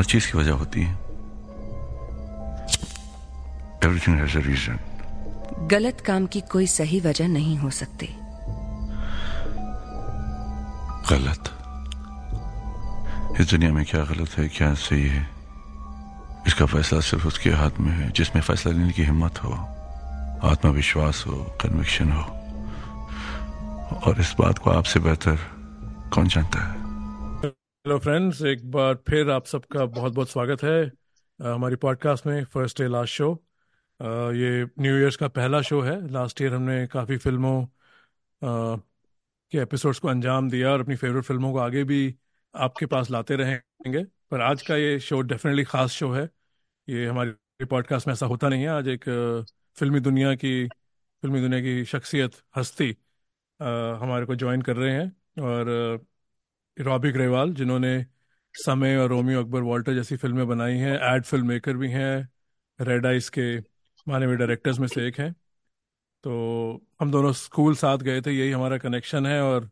हर चीज़ की वजह होती है। एवरीथिंग हैज़ अ रीजन गलत काम की कोई सही वजह नहीं हो सकती। गलत। इस दुनिया में क्या गलत है क्या सही है? इसका फैसला सिर्फ़ उसके हाथ में है जिसमें फैसला लेने की हिम्मत हो आत्मविश्वास हो कन्विक्शन हो। और इस बात को आपसे बेहतर कौन जानता है? हेलो फ्रेंड्स एक बार फिर आप सबका बहुत बहुत स्वागत है हमारी पॉडकास्ट में फ़र्स्ट डे लास्ट शो ये न्यू ईयर्स का पहला शो है। लास्ट ईयर हमने काफ़ी फ़िल्मों के एपिसोड्स को अंजाम दिया और अपनी फेवरेट फ़िल्मों को आगे भी आपके पास लाते रहेंगे। पर आज का ये शो डेफिनेटली ख़ास शो है। ये हमारी पॉडकास्ट में ऐसा होता नहीं है। आज एक फिल्मी दुनिया की, फिल्मी दुनिया की शख्सियत, हस्ती हमारे को ज्वाइन कर रहे हैं। और रॉबी ग्रेवाल जिन्होंने समय और रोमियो अकबर वॉल्टर जैसी फ़िल्में बनाई हैं एड फ़िल्म मेकर भी हैं रेड आइस के माने हुए डायरेक्टर्स में से एक हैं। तो हम दोनों स्कूल साथ गए थे, यही हमारा कनेक्शन है और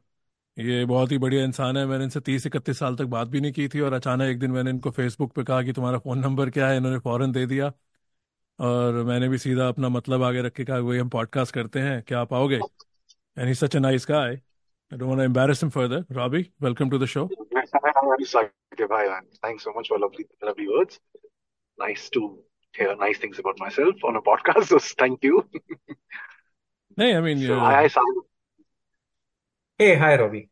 ये बहुत ही बढ़िया इंसान है। मैंने इनसे तीस इकतीस साल तक बात भी नहीं की थी और अचानक एक दिन मैंने इनको फेसबुक पे कहा कि तुम्हारा फ़ोन नंबर क्या है? इन्होंने फ़ौरन दे दिया और मैंने भी सीधा अपना मतलब आगे रख के कहा, वही हम पॉडकास्ट करते हैं, क्या आप आओगे? And he such a nice guy I don't want to embarrass him further. Robbie, welcome to the show. Hi, Thanks so much for lovely, lovely words. Nice to hear nice things about myself on a podcast. So thank you. hey, I mean, so, hi, hi, Hey, hi, Robbie.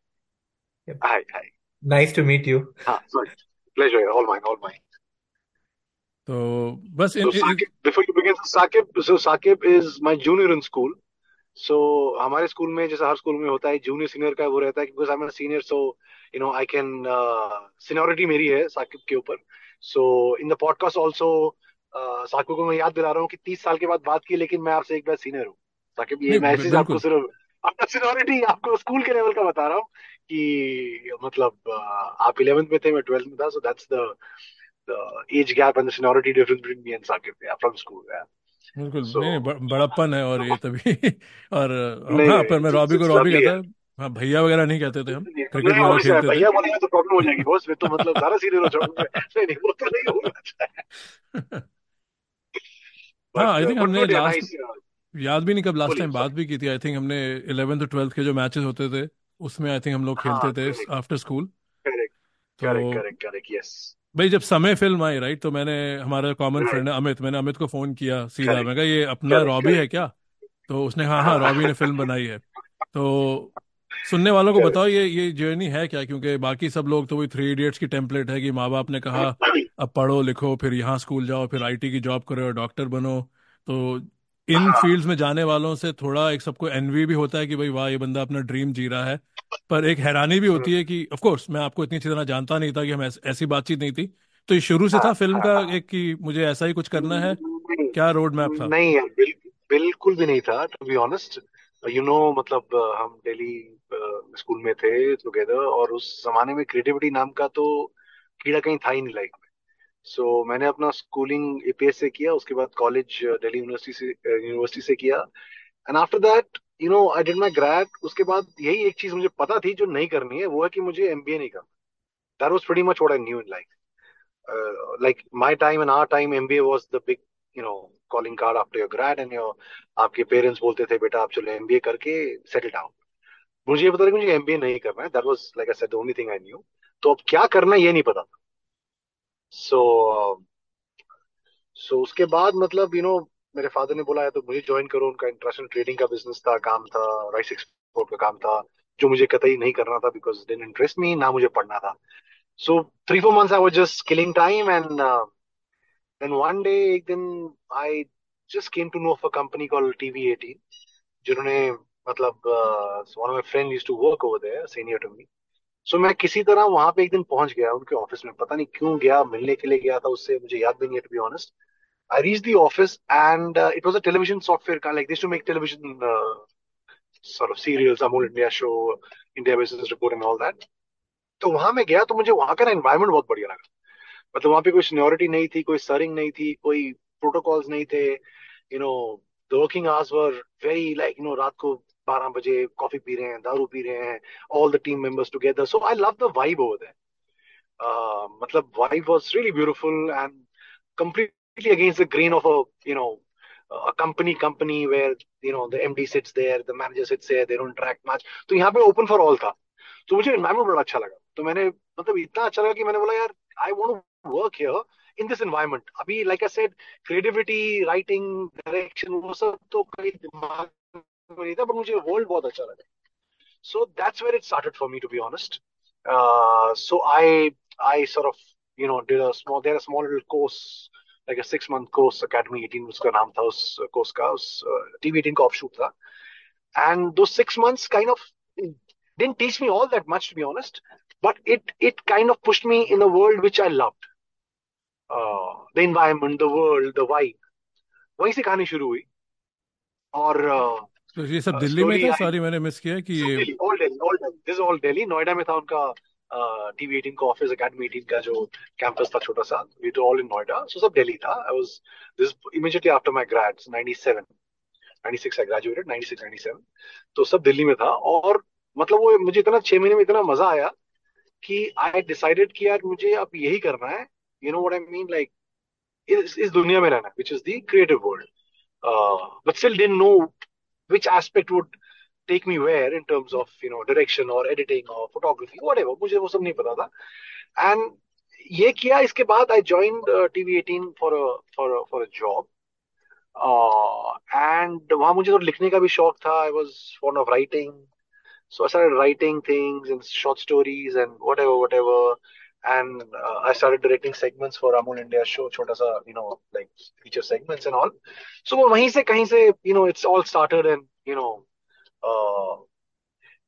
Yep. Hi, hi. Nice to meet you. Ah, sorry. Pleasure. All mine. All mine. So, but in, so Saqib, before you begin, Saqib, so Saqib is my junior in school. So so, हमारे school में जैसा हर school में होता है junior senior का वो रहता है because I am senior so you know I can seniority मेरी है साकिब के ऊपर. So in the podcast also Saqib को मैं याद दिला रहा हूँ कि तीस साल के बाद बात की लेकिन मैं आपसे एक बार सीनियर हूँ. साकिब ये मैसेज आपको सिर्फ़ अपना सीनियोरिटी आपको स्कूल के लेवल का बता रहा हूँ कि मतलब uh, आप इलेवेंथ में थे मैं ट्वेल्थ में था so that's the age gap and the seniority difference between me and Saqib from school बिल्कुल so, नहीं बड़प्पन है और ये तभी और हाँ पर मैं रॉबी को रॉबी कहता हाँ। भैया वगैरह नहीं कहते थे हम क्रिकेट वगैरह खेलते थे। भैया बोलेंगे तो प्रॉब्लम हो जाएगी बॉस फिर तो मतलब सारा सीरियल हो जाऊँगा नहीं नहीं वो तो नहीं होना हाँ आई थिंक हमने लास्ट याद भी नहीं कब लास्ट टाइम बात भी की थी आई थिंक हमने इलेवेंथ और ट्वेल्थ के जो मैचेस होते थे उसमें आई थिंक हम लोग खेलते थे after school correct correct correct yes भाई जब समय फ़िल्म आई राइट तो मैंने हमारा कॉमन फ्रेंड है अमित मैंने अमित को फ़ोन किया सीधा। मैं कहा ये अपना रॉबी है क्या? तो उसने हाँ हाँ रॉबी ने फ़िल्म बनाई है. तो सुनने वालों को बताओ ये ये जर्नी है क्या? क्योंकि बाकी सब लोग तो वही थ्री इडियट्स की टेम्पलेट है कि माँ बाप ने कहा अब पढ़ो लिखो फिर यहाँ स्कूल जाओ फिर आईटी की जॉब करो डॉक्टर बनो। तो इन फील्ड्स में जाने वालों से थोड़ा एक सबको एनवी भी होता है कि भाई वाह ये बंदा अपना ड्रीम जी रहा है। पर एक हैरानी भी होती है कि ऑफ़ कोर्स मैं आपको इतनी अच्छी तरह जानता नहीं था कि हम ऐसी बातचीट नहीं थी। तो ये शुरू से था फ़िल्म का एक कि मुझे ऐसा ही कुछ करना है? क्या रोड मैप था? नहीं यार बिल, बिल्कुल भी नहीं था to be honest you know मतलब हम दिल्ली स्कूल में थे टुगेदर और उस जमाने में क्रिएटिविटी नाम का तो कीड़ा कहीं था ही नहीं लाइफ में। सो so, मैंने अपना स्कूलिंग एपीएस से किया उसके बाद कॉलेज दिल्ली यूनिवर्सिटी से यूनिवर्सिटी से किया। And after that you know I did my grad उसके बाद यही एक चीज़ मुझे पता थी जो नहीं करनी है वो है कि मुझे एमबीए नहीं करना। That was pretty much what I knew in life like my time and our time MBA was the big you know calling card after your grad and your आपके पेरेंट्स बोलते थे बेटा आप चलो एमबीए करके settle down मुझे ये पता था कि मुझे एमबीए नहीं करना है। That was like I said the only thing I knew तो अब क्या करना है ये नहीं पता था। सो so, सो so उसके बाद मतलब यू you नो know, मेरे फादर ने बोला है तो मुझे ज्वाइन करो उनका इंटरनेशनल ट्रेडिंग का बिज़नेस था काम था राइस एक्सपोर्ट का काम था जो मुझे कतई नहीं करना था बिकॉज़ डिन इंटरेस्ट मी ना मुझे पढ़ना था. So three four months I was just killing time and then one day एक दिन I just came to know of a company call TV 18 जिन्होंने मतलब one of my friend used to work over there senior to me so मैं किसी तरह वहाँ पे एक दिन पहुँच गया उनके ऑफ़िस में। पता नहीं क्यों गया मिलने के लिए गया था उससे मुझे याद भी नहीं है to be honest the office and uh, it was a television software kind like this to make television uh, sort of serials, Amul India show, India Business Report and all. तो वहाँ मैं गया तो मुझे वहाँ का ना एनवायरमेंट बहुत बढ़िया लगा। मतलब वहाँ पे कोई सीनियोरिटी नहीं थी कोई सरिंग नहीं थी कोई प्रोटोकॉल्स नहीं थे। You know the working hours were very like you know रात को बारह बजे कॉफ़ी पी रहे हैं, दारू पी रहे हैं all the team members together so I love the vibe over that मतलब vibe was really beautiful and completely against the grain of a you know a company company where you know the MD sits there the manager sits there they don't track much तो यहाँ पे open for all था. तो मुझे environment बड़ा अच्छा लगा. तो मैंने मतलब इतना अच्छा लगा कि मैंने बोला, यार I want to work here in this environment अभी like I said creativity writing direction वो सब तो कई दिमाग नहीं था, पर मुझे world बहुत अच्छा लगा. So that's where it started for me, to be honest. Uh, so I I sort of you know did a small there a small little course like a six month course academy 18 उसका नाम था उस course का उस TV 18 का offshoot था and those six months kind of didn't teach me all that much to be honest but it it kind of pushed me in a world which I loved uh, the environment the world the vibe वहीं से कहानी शुरू हुई और uh, तो ये सब दिल्ली में था? सॉरी मैंने मिस किया कि ये all Delhi all Delhi this all Delhi Noida में था उनका टीवी 18 का ऑफ़िस एकेडमी 18 का जो कैंपस था छोटा सा। We too all in Noida so सब दिल्ली था। I was this immediately after my grades 97 96 I graduated 96 97 तो सब दिल्ली में था और मतलब वो मुझे इतना छह महीने में इतना मज़ा आया कि आई डिसाइडेड कि यार मुझे अब यही करना है। You know what I mean like इस इस दुनिया में रहना which is the creative world but still didn't know which aspect would take me where in terms of you know direction or editing or photography whatever मुझे वो सब नहीं पता था and ये किया इसके बाद I joined uh, TV18 for a for a for a job uh, and वहाँ मुझे तो लिखने का भी शौक था I was fond of writing so I started writing things and short stories and whatever whatever and uh, I started directing segments for Amul India show, छोटा सा, you know, like feature segments and all. So वहीं से कहीं से, you know, it's all started and, you know, uh,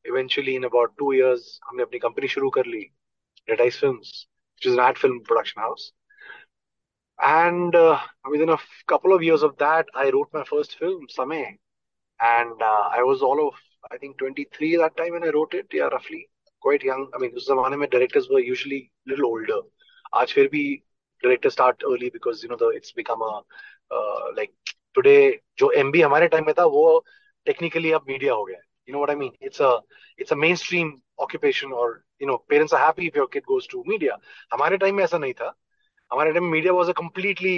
eventually in about two years, हमने अपनी company शुरू कर ली, Red Ice Films, which is an ad film production house. And uh, within a f- couple of years of that, I wrote my first film, Samay. And uh, I was all of, I think, 23 that time when I wrote it, yeah, roughly. Quite young. I mean, उस जमाने में directors were usually little older. आज फिर भी directors start early because you know the it's become a uh, like today जो MB हमारे time में था वो technically अब media हो गया. You know what I mean? It's a it's a mainstream occupation or you know parents are happy if your kid goes to media. हमारे time में ऐसा नहीं था. हमारे में media was a completely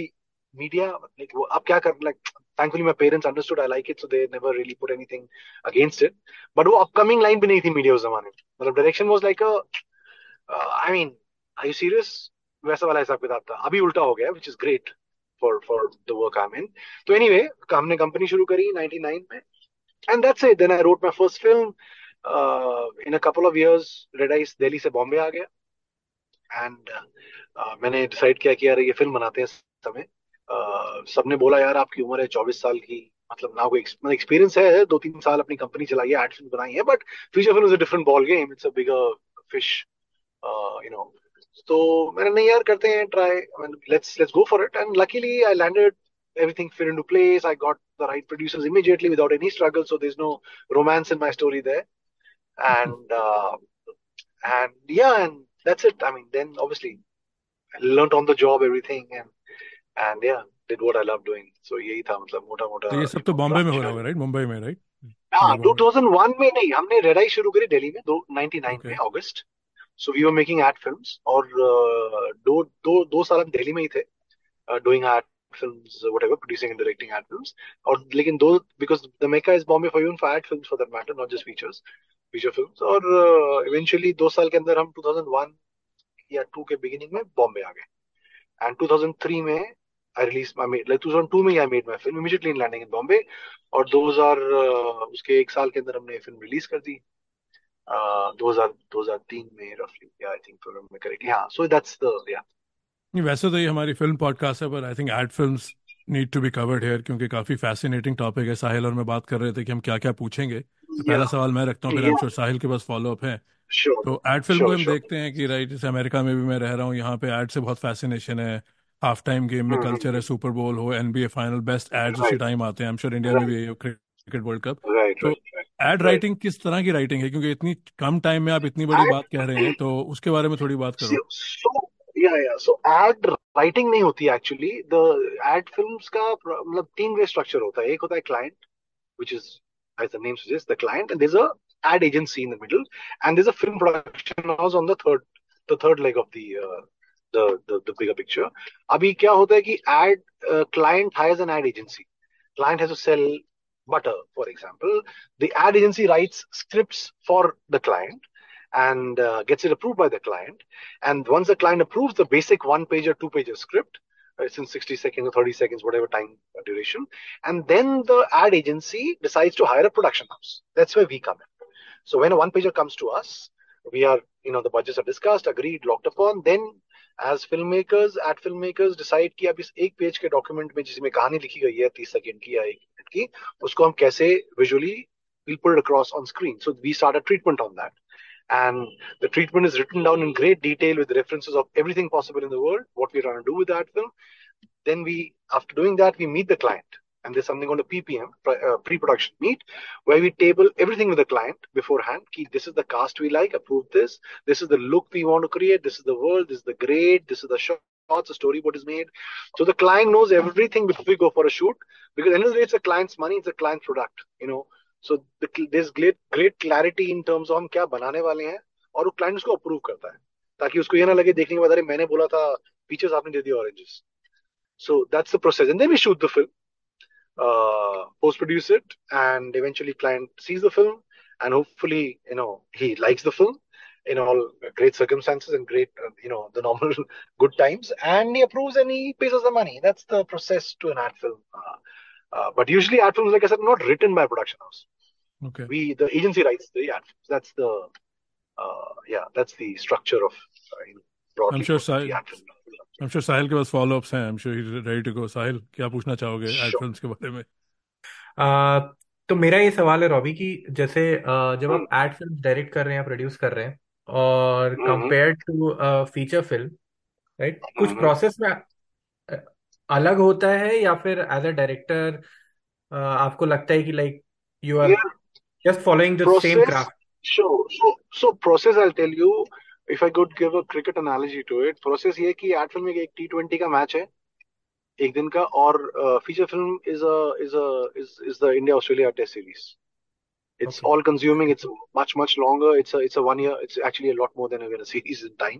media like अब क्या कर like thankfully my parents understood I like it so they never really put anything against it but वो upcoming line भी नहीं थी media उस जमाने में मतलब direction was like a uh, I mean are you serious वैसा वाला हिसाब किताब था अभी उल्टा हो गया which is great for for the work I'm in तो anyway हमने कंपनी शुरू करी 99 में and that's it then I wrote my first film uh, in a couple of years Red Ice Delhi से बॉम्बे आ गया and uh, uh, मैंने decide किया कि यार ये फिल्म बनाते हैं समय uh, सबने बोला यार आपकी उम्र है चौबीस साल की मतलब ना कोई मतलब एक्सपीरियंस है दो तीन साल अपनी कंपनी चलाई है एड फिल्म बनाई है but feature film is a different ball game it's a bigger fish you know तो मैंने नहीं यार करते हैं try let's let's go for it and luckily I landed everything fit into place i got the right producers immediately without any struggle so there's no romance in my story there and uh, and yeah and that's it i mean then obviously I learned on the job everything and and yeah did what I love doing. So यही था मतलब मोटा मोटा तो ये सब तो बॉम्बे में हो रहा होगा राइट मुंबई में राइट हाँ 2001 में नहीं हमने रेड आई शुरू करी दिल्ली में दो 99 में अगस्त so we were making ad films और दो दो दो साल हम दिल्ली में ही थे doing ad films whatever producing and directing ad films or लेकिन दो because the mecca is Bombay for even for ad films for that matter not just features feature films और uh, eventually दो साल के अंदर हम 2001 या 2 के beginning में बॉम्बे आ गए and 2003 में I released my made like 2002 में I made my film immediately in landing in Bombay. और 2000 uh, उसके एक साल के अंदर हमने फ़िल्म रिलीज़ कर दी। uh, 2000 2003 में रफली या आई थिंक फ़िल्म में करेगी। हाँ सो दैट्स द या वैसे तो ये हमारी फ़िल्म पॉडकास्ट है पर I think ad films need to be covered here क्योंकि काफ़ी फैसिनेटिंग टॉपिक है। साहिल और मैं बात कर रहे थे कि हम क्या क्या पूछेंगे। तो पहला सवाल मैं रखता हूँ फिर हम साहिल के पास फॉलो अप है। Sure, तो एड फ़िल्म को हम sure. देखते हैं कि राइट जैसे अमेरिका में भी मैं रह रहा हूँ यहाँ पे एड से बहुत फैसिनेशन है। हाफ़ टाइम गेम में कल्चर है सुपर बोल हो एनबीए फाइनल बेस्ट एड्स उसी. टाइम आते हैं आई एम श्योर इंडिया में भी क्रिकेट वर्ल्ड कप तो एड राइटिंग किस तरह की राइटिंग है क्योंकि इतनी कम टाइम में आप इतनी बड़ी बात कह रहे हैं तो उसके बारे में थोड़ी बात करो writing नहीं होती actually the ad films का मतलब तीन वे स्ट्रक्चर होता है एक होता है as the name suggests the client and there's a ad agency in the middle and there's a film production house on the third the third leg of the uh, the, the, the bigger picture. Abhi kya hota hai ki ad uh, client hires an ad agency. Client has to sell butter, for example. The ad agency writes scripts for the client and uh, gets it approved by the client. And once the client approves the basic one page or two page script, uh, it's in 60 seconds or 30 seconds, whatever time uh, duration. And then the ad agency decides to hire a production house. That's where we come in. So when a one pager comes to us, we are, you know, the budgets are discussed, agreed, locked upon. Then as filmmakers, ad filmmakers decide कि अब इस एक page के document में जिसमें कहानी लिखी गई है तीस सेकंड की या एक मिनट की उसको हम कैसे visually we'll put it across on screen. So we start a treatment on that. And the treatment is written down in great detail with references of everything possible in the world, what we're trying to do with that film. Then we, after doing that, we meet the client. And there's something called a PPM, uh, pre-production meet, where we table everything with the client beforehand. Key, this is the cast we like, approve this. This is the look we want to create. This is the world. This is the grade. This is the shots. The storyboard is made. So the client knows everything before we go for a shoot. Because end of the day, it's a client's money. It's a client's product. You know, so this great great clarity in terms of हम क्या बनाने वाले हैं और वो client उसको approve करता है ताकि उसको ये ना लगे देखने के बाद अरे मैंने बोला था पीचर्स आपने दे दिया oranges so that's the process and then we shoot the film uh, post produce it and eventually client sees the film and hopefully you know he likes the film in all great circumstances and great uh, you know the normal good times. And he approves and he pays us the money. That's the process to an ad film. Uh, uh, but usually ad films like i said not written by production house. Okay. We the agency writes the ad films. that's the uh, yeah that's the structure of uh, you know, broadly i'm sure so I'm sure Sahil के पास follow ups हैं I'm sure he's ready to go साहिल क्या पूछना चाहोगे add Sure. Films के बारे में आ, तो मेरा ये सवाल है रॉबी कि जैसे जब हम्म आप एड फ़िल्म डायरेक्ट कर रहे हैं प्रोड्यूस कर रहे हैं और हम्म compare to feature film right कुछ हम्म प्रोसेस में अलग होता है या फिर एज अ डायरेक्टर आपको लगता है कि like you are just following the same craft Sure. So so process. I'll tell you. If I could give a cricket analogy to it, process ये है कि ad film में एक टी ट्वेंटी का मैच है एक दिन का और feature film is a is a is is the India Australia test series it's okay all consuming it's much much longer it's a it's a one year it's actually a lot more than even a series in time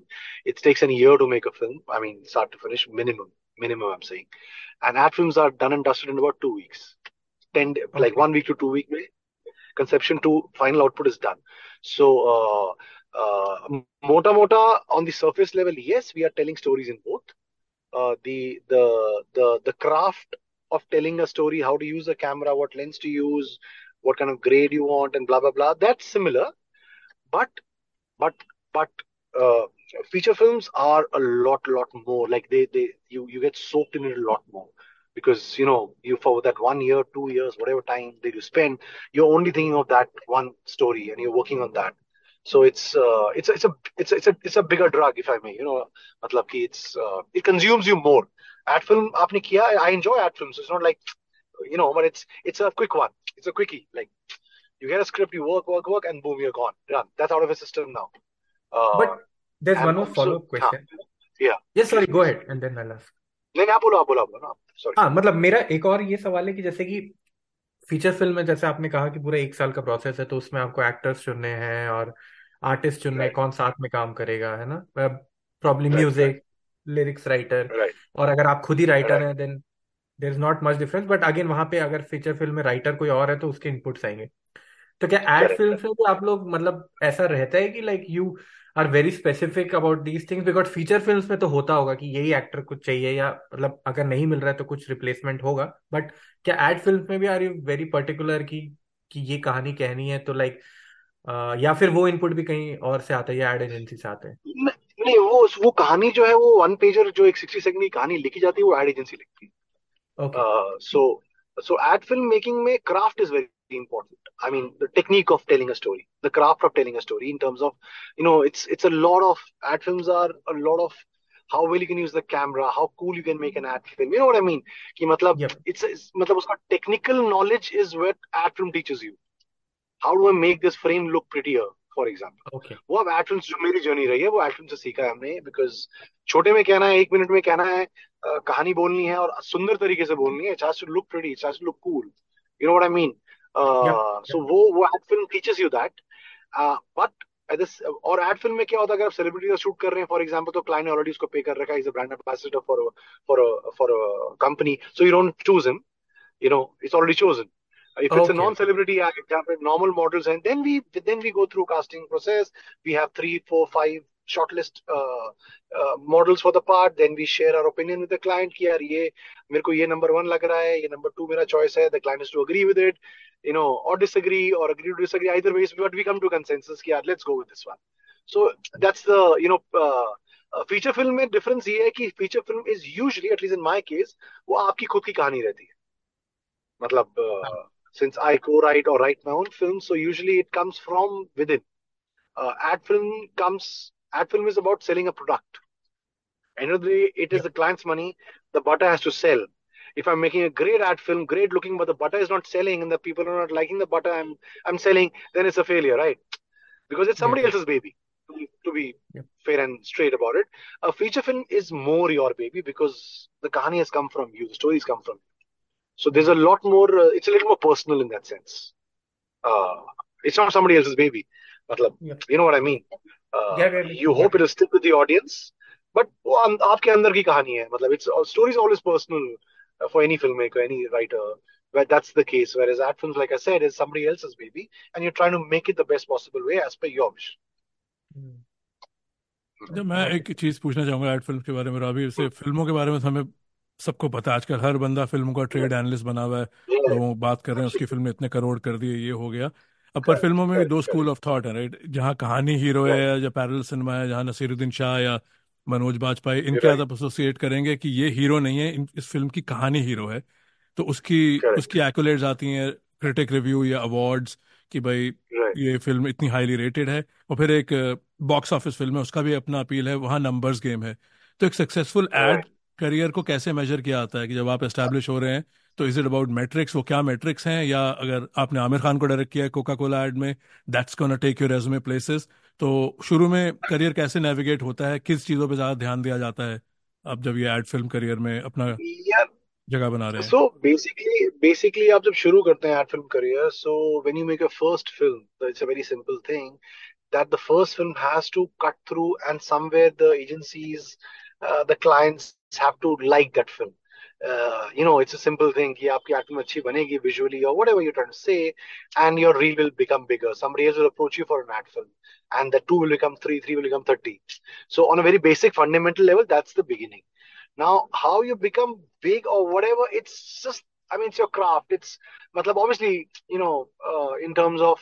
it takes a year to make a film i mean start to finish minimum minimum i'm saying and ad films are done and dusted in about two weeks 10 day- like okay one week to two week में conception to final output is done so uh, uh, mota mota on the surface level yes we are telling stories in both uh, the the the the craft of telling a story, how to use a camera, what lens to use, what kind of grade you want, and blah blah blah. That's similar, but but but uh, feature films are a lot lot more. Like they they you you get soaked in it a lot more because you know you for that one year, two years, whatever time that you spend, you're only thinking of that one story and you're working on that So it's uh, it's a, it's a it's a, it's a it's a bigger drug, if I may. You know, मतलब कि it's uh, it consumes you more. Ad film आपने किया, I enjoy ad films. It's not like you know, but it's it's a quick one. It's a quickie. Like you get a script, you work, work, work, and boom, you're gone. Done. That's out of a system now. Uh, but there is and one more also, follow up हाँ, question yeah. Yes sorry go ahead and then I ask नहीं नहीं, आप बोलो आप बोलो आप बोलो ना सॉरी हाँ मतलब मेरा एक और ये सवाल है कि जैसे कि फीचर फ़िल्म में जैसे आपने कहा कि पूरा एक साल का प्रोसेस है तो उसमें आपको एक्टर्स चुनने हैं और आर्टिस्ट चुनने हैं कौन साथ में काम करेगा है ना? प्रॉब्लम म्यूज़िक लिरिक्स राइटर और अगर आप खुद ही राइटर right. हैं then there is not much difference but again वहाँ पे अगर फीचर फ़िल्म में राइटर कोई और है तो उसके इनपुट्स आएँगे। तो क्या एड फ़िल्म में भी आप लोग मतलब ऐसा रहता है कि like you are very specific about these things because feature films में तो होता होगा कि यही एक्टर कुछ चाहिए या मतलब अगर नहीं मिल रहा है तो कुछ रिप्लेसमेंट होगा। बट क्या एड फ़िल्म में भी आर यू वेरी पर्टिकुलर की कि ये कहानी कहनी है तो लाइक या फिर वो इनपुट भी कहीं और से आता है या एड एजेंसी से आते हैं? नहीं वो वो कहानी जो है वो वन पेजर जो एक सिक्सटी सेकंड की कहानी लिखी जाती है वो एड एजेंसी लिखती है। So so ad film making में craft is very important. I mean the technique of telling a story, the craft of telling a story in terms of you know it's it's a lot of ad films are a lot of how well you can use the camera, how cool you can make an ad film. You know what I mean? कि मतलब yep it's, it's मतलब उसका technical knowledge is what ad film teaches you. How do I make this frame look prettier, for example? Okay वो अब ad film जो मेरी journey रही है वो एड फिल्म से सीखा है हमने बिकॉज छोटे में कहना है एक मिनट में कहना है अ, कहानी बोलनी है और सुंदर तरीके से बोलनी है it to look pretty it to look cool you know what I mean yep सो वो वो ad film teaches you that but this और एड फिल्म में क्या होता है अगर आप सेलिब्रिटी का शूट कर रहे हैं फॉर एग्जांपल तो क्लाइंट ने ऑलरेडी उसको पे कर रखा है is a brand ambassador for for for a company so you don't choose him you know it's already chosen if it's Okay. a non-celebrity act जहाँ पे normal models and then we then we go through casting process we have three four five shortlist uh, uh, models for the part then we share our opinion with the client कि यार ये मेरे को ये number one लग रहा है ये number two मेरा choice है the client has to agree with it you know or disagree or agree to disagree either ways but we come to consensus कि यार let's go with this one so that's the you know uh, feature film में difference ये है कि feature film is usually at least in my case वो आपकी खुद की कहानी रहती है मतलब since I co-write or write my own films, so usually it comes from within. Uh, ad film comes. Ad film is about selling a product. End of the day, it is the client's money. The butter has to sell. If I'm making a great ad film, great looking, but the butter is not selling and the people are not liking the butter I'm I'm selling, then it's a failure, right? Because it's somebody Yeah. else's baby. To be, to be Yeah. fair and straight about it, a feature film is more your baby because the kahani has come from you, the stories come from you. So there's a lot more. Uh, it's a little more personal in that sense. Uh, it's not somebody else's baby. Matlab, Yeah. you know what I mean? You hope it stick with the audience but वो अं-, आपके अंदर की कहानी है मतलब it's story is always personal for any film maker any writer where that's the case whereas that film like i said is somebody else's baby and you're trying to make it the best possible way as per your wish. जब मैं एक चीज़ पूछना चाहूँगा add film के बारे में रावी से hmm. फ़िल्मों के बारे में तो हमें सबको पता है आजकल हर बंदा फ़िल्म का ट्रेड एनालिस्ट बना हुआ है लोग बात कर रहे हैं उसकी फ़िल्म इतने करोड़ कर दिए ये हो गया। अब पर फ़िल्मों में दो स्कूल ऑफ़ थॉट है राइट जहाँ कहानी हीरो है या पैरल सिनेमा है जहाँ नसीरुद्दीन शाह या मनोज बाजपेयी इनके. साथ आप एसोसिएट करेंगे कि ये हीरो नहीं है इस फ़िल्म की कहानी हीरो है। तो उसकी उसकी एक्ोलेट्स आती हैं क्रिटिक रिव्यू या अवार्ड्स कि भाई ये फ़िल्म इतनी हाईली रेटेड है। और फिर एक बॉक्स ऑफ़िस फ़िल्म है उसका भी अपना अपील है वहाँ नंबर्स गेम है। तो एक सक्सेसफुल एड करियर को कैसे मेजर किया जाता है कि जब आप एस्टेब्लिश हो रहे हैं तो इज़ इट अबाउट मैट्रिक्स वो क्या मैट्रिक्स हैं? या अगर आपने आमिर खान को डायरेक्ट किया है कोका कोला एड में that's contact your resume places तो शुरू में करियर कैसे नेविगेट होता है? किस चीज़ों पे ज़्यादा ध्यान दिया जाता है? अब जब ये एड फ़िल्म करियर में अपना जगह बना रहे हैं। सो बेसिकली बेसिकली आप जब शुरू करते हैं ad film career so when you make a first film it's a very simple thing that the first film has to cut through and somewhere the agencies the clients have to like that film Uh, you know it's a simple thing visually or whatever you're trying to say and your reel will become bigger. Somebody else will approach you for an ad film and the two will become three three will become 30 so on a very basic fundamental level that's the beginning. Now how you become big or whatever it's just i mean it's your craft. It's matlab obviously you know uh, in terms of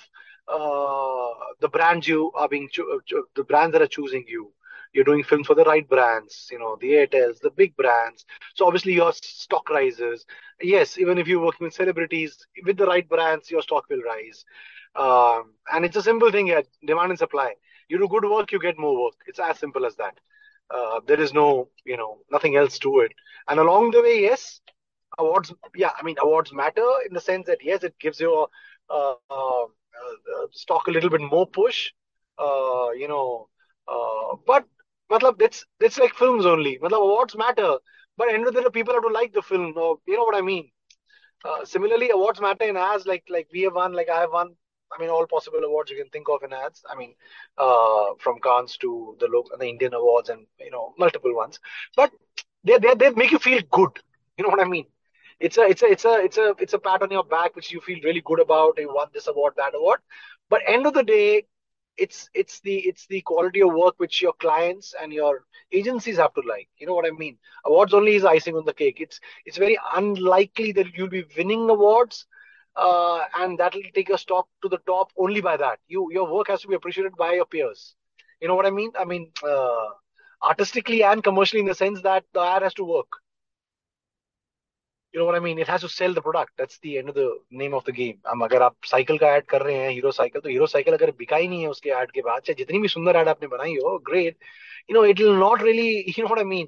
uh, the brands you are being cho- the brands that are choosing you you're doing films for the right brands, you know, the Airtels, the big brands. So obviously your stock rises. Yes, even if you're working with celebrities, with the right brands, your stock will rise. Um, and it's a simple thing here, demand and supply. You do good work, you get more work. It's as simple as that. Uh, there is no, you know, nothing else to it. And along the way, yes, awards, yeah, I mean, awards matter in the sense that, yes, it gives your uh, uh, uh, stock a little bit more push, uh, you know, uh, but matlab, that's, that's like films only. Matlab, awards matter, but end of the day, people have to like the film, you know what I mean? Uh, similarly, awards matter in ads, like, like we have won, like I have won, I mean, all possible awards you can think of in ads. I mean, uh, from Cannes to the the Indian awards and, you know, multiple ones. But they, they, they make you feel good. You know what I mean? It's a, it's a, it's a, it's a, it's a pat on your back, which you feel really good about. You won this award, that award. But end of the day, it's, it's the, it's the quality of work which your clients and your agencies have to like. You know what I mean? Awards only is icing on the cake. It's, it's very unlikely that you'll be winning awards uh, and that will take your stock to the top only by that. You your work has to be appreciated by your peers. You know what I mean? I mean, uh, artistically and commercially in the sense that the ad has to work. You know what I mean? It has to sell the product. That's the end of the name of the game. हम अगर आप cycle का ad कर रहे हैं Hero cycle तो Hero cycle अगर बिका ही नहीं है उसके ऐड के बाद चाहे जितनी भी सुंदर ऐड आपने बनाई हो great you know it will not really you know what I mean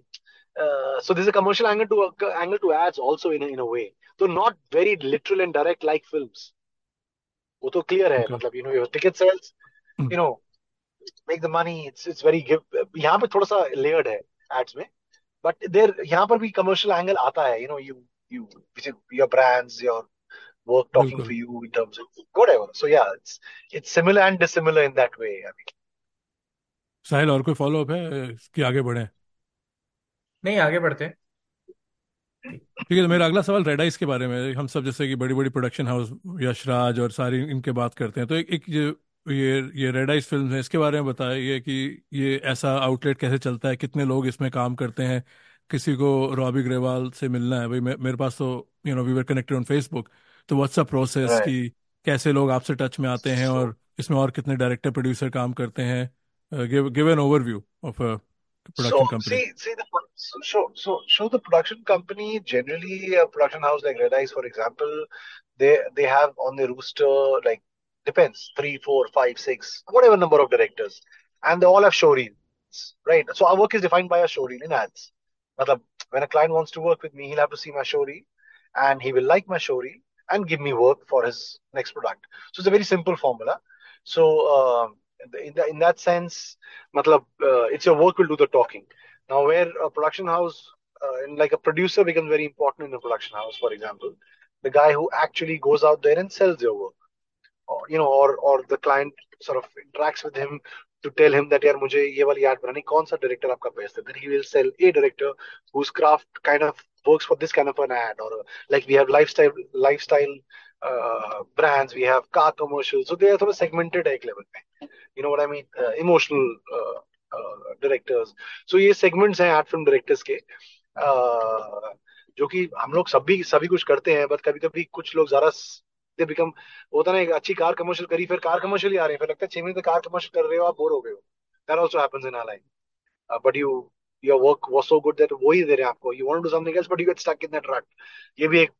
uh, so there's a commercial angle to angle to ads also in a, in a way so not very literal and direct like films वो तो clear है. मतलब you know your ticket sales Hmm. you know make the money it's it's very give यहाँ पे थोड़ा सा layered है ads में but there यहाँ पर भी commercial angle आता है you know you you your brands your work talking बिल्कुल। for you in terms of whatever. So yeah it's it's similar and dissimilar in that way I mean. Sahil और कोई follow up है? कि आगे बढ़े। नहीं आगे बढ़ते ठीक है तो मेरा अगला सवाल रेड आइस के बारे में हम सब जैसे कि बड़ी बड़ी प्रोडक्शन हाउस यशराज और सारी इनके बात करते हैं। तो एक, एक जो ये ये रेड आइस फ़िल्म है इसके बारे में बताइए कि ये ऐसा आउटलेट कैसे चलता है? कितने लोग इसमें काम करते हैं? किसी को रॉबी ग्रेवाल से मिलना है भाई मेरे पास तो you know we were connected on Facebook तो व्हाट्स अ प्रोसेस Right. कि कैसे लोग आपसे टच में आते हैं So, और इसमें और कितने डायरेक्टर प्रोड्यूसर काम करते हैं give give an overview of a production so company see, see the pro- so so the production company. Generally, a production house like Red Eyes, for example, they they have on their rooster like depends three, four, five, six, whatever number of directors, and they all have showreels, right? So our work is defined by a showreel in ads. When a client wants to work with me, he'll have to see my showreel, and he will like my showreel and give me work for his next product. So it's a very simple formula. So um, in, the, in that sense, matlab, uh, it's your work will do the talking. Now, where a production house, uh, and like a producer becomes very important in a production house, for example, the guy who actually goes out there and sells your work, or you know, or or the client sort of interacts with him to tell him that यार मुझे ये वाली ad बनानी कौन सा director आपका best है then he will sell a director whose craft kind of works for this kind of an ad or uh, like we have lifestyle lifestyle uh, brands we have car commercials so they are थोड़ा segmented है एक level पे you know what I mean uh, emotional uh, uh, directors so ये segments हैं ad film directors के uh, जो कि हम लोग सभी सभी कुछ करते हैं बट कभी कभी कुछ लोग जरा दे बिकम होता ना एक अच्छी कार कमर्शियल करी फिर कार कमर्शियल ही आ रहे हैं फिर लगता है छह महीने कार कमर्शियल कर रहे हो आप बोर हो गए हो that also happens in our life but you your work was so good that वो ही दे रहे हैं आपको you want to do something else but you get stuck in that rut ये भी एक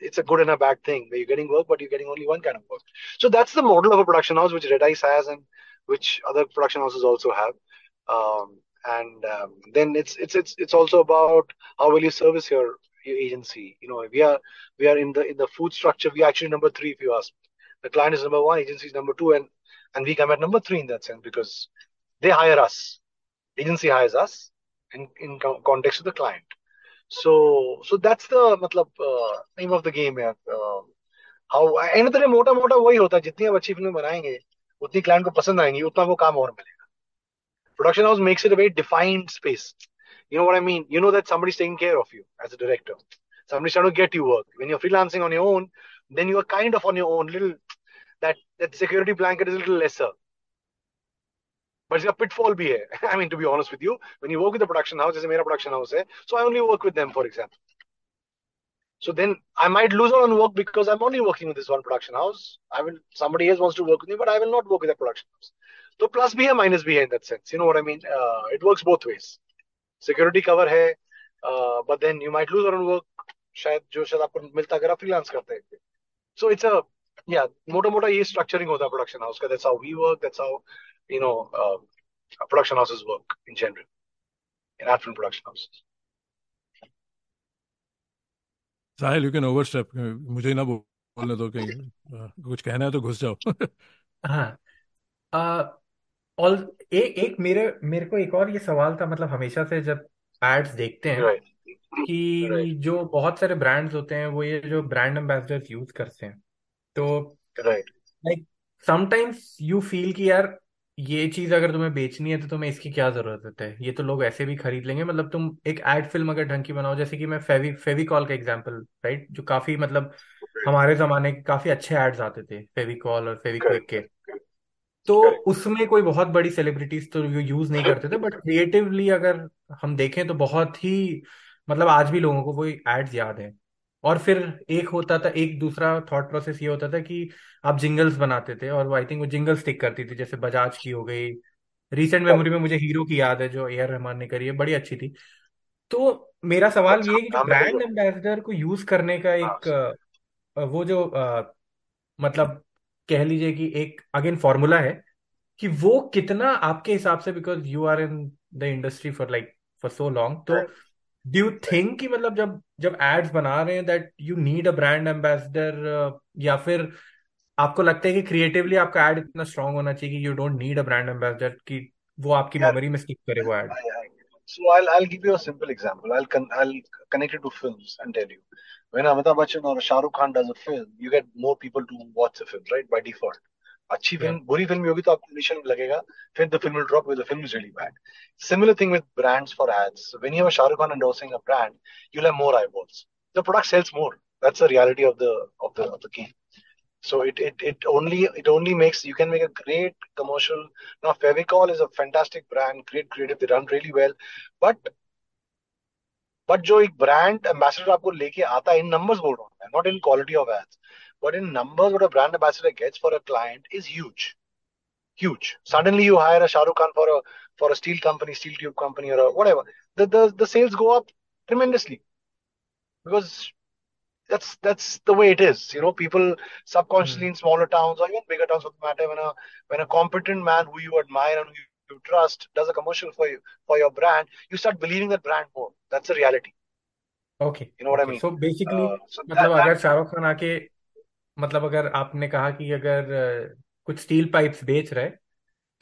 it's a good and a bad thing where you're getting work but you're getting only one kind of work so that's the model of a production house which red ice has and which other production houses also have um, and um, then it's it's it's it's also about how will you service your your agency you know we are we are in the in the food structure we are actually number three if you ask me the client is number one agency is number two and and we come at number three in that sense because they hire us agency hires us in in co- context of the client so so that's the matlab uh, name of the game यार uh, how and तो मोटा मोटा वही होता है जितनी आप अच्छी फिल्में बनाएंगे उतनी क्लाइंट को पसंद आएंगी उतना वो काम और मिलेगा production house makes it a very defined space. You know what I mean? You know that somebody's taking care of you as a director. Somebody's trying to get you work. When you're freelancing on your own, then you are kind of on your own. Little that that security blanket is a little lesser. But it's a pitfall bhi hai. I mean, to be honest with you, when you work with a production house, जैसे मेरा production house है, so I only work with them, for example. So then I might lose out on work because I'm only working with this one production house. I will somebody else wants to work with me, but I will not work with that production house. तो plus भी है minus भी है in that sense you know what I mean it works both ways Security cover है but then you might lose on work शायद जो शायद आपको मिलता अगर आप फ्रीलांस करते हैं। सो इट्स अ या मोटा मोटा ये स्ट्रक्चरिंग होता है प्रोडक्शन हाउस का। That's how we work that's how you know production houses work in general in art film production houses Sahil you can overstep मुझे ना बोलने दो कहीं कुछ कहना है तो घुस जाओ। हाँ। और एक एक मेरे मेरे को एक और ये सवाल था मतलब हमेशा से जब एड्स देखते हैं कि जो बहुत सारे ब्रांड्स होते हैं वो ये जो ब्रांड एम्बेसडर्स यूज़ करते हैं। तो right like sometimes you feel कि यार ये चीज़ अगर तुम्हें बेचनी है तो तुम्हें इसकी क्या ज़रूरत है? ये तो लोग ऐसे भी खरीद लेंगे। मतलब तुम एक एड फ़िल्म अगर ढंग की बनाओ जैसे कि मैं फेवी फेविकॉल का एग्जांपल राइट जो काफ़ी मतलब हमारे जमाने के काफ़ी अच्छे एड्स आते थे फेविकॉल और फेविक्विक के। तो उसमें कोई बहुत बड़ी सेलिब्रिटीज तो यूज़ नहीं करते थे बट क्रिएटिवली अगर हम देखें तो बहुत ही मतलब आज भी लोगों को वो एड्स याद है। और फिर एक होता था एक दूसरा थॉट प्रोसेस ये होता था कि आप जिंगल्स बनाते थे और आई थिंक वो जिंगल स्टिक करती थी जैसे बजाज की हो गई। रिसेंट मेमोरी में मुझे हीरो की याद है जो ए आर रहमान ने करी है बड़ी अच्छी थी। तो मेरा सवाल ये है कि जो ब्रांड एम्बेसडर को यूज़ करने का एक वो जो मतलब कह लीजिए कि एक अगेन फॉर्मूला है कि वो कितना आपके हिसाब से because you are in the industry for like for so long तो डू यू थिंक कि मतलब जब जब एड्स बना रहे हैं that you need a brand ambassador या फिर आपको लगता है कि क्रिएटिवली आपका एड इतना स्ट्रांग होना चाहिए कि you don't need a brand ambassador कि वो आपकी मेमोरी में स्टिक करे वो ad So I'll I'll give you a simple example. I'll con- I'll connect it to films and tell you. When Amitabh Bachchan or Shah Rukh Khan does a film, you get more people to watch the film, right? By default. अच्छी Yeah. Film बुरी film भी होगी तो आपको initial लगेगा फिर the film will drop the film is really bad similar thing with brands for ads when you have Shahrukh Khan endorsing a brand you'll have more eyeballs the product sells more that's the reality of the of the of the game so it it it only it only makes you can make a great commercial now Fevicol is a fantastic brand great creative they run really well but but जो एक brand ambassador आपको लेके आता है इन numbers बोल रहा हूँ मैं not in quality of ads but in numbers what a brand ambassador gets for a client is huge huge suddenly you hire a shahrukh khan for a for a steel company steel tube company or a whatever the the, the sales go up tremendously because that's that's the way it is you know people subconsciously in smaller towns or even bigger towns for the matter when a when a competent man who you admire and who you trust does a commercial for you for your brand you start believing that brand more that's the reality okay you know what okay. i mean so basically uh, so that, मतलब अगर that Shahrukh Khan आके मतलब अगर आपने कहा कि अगर अ, कुछ स्टील पाइप्स बेच रहे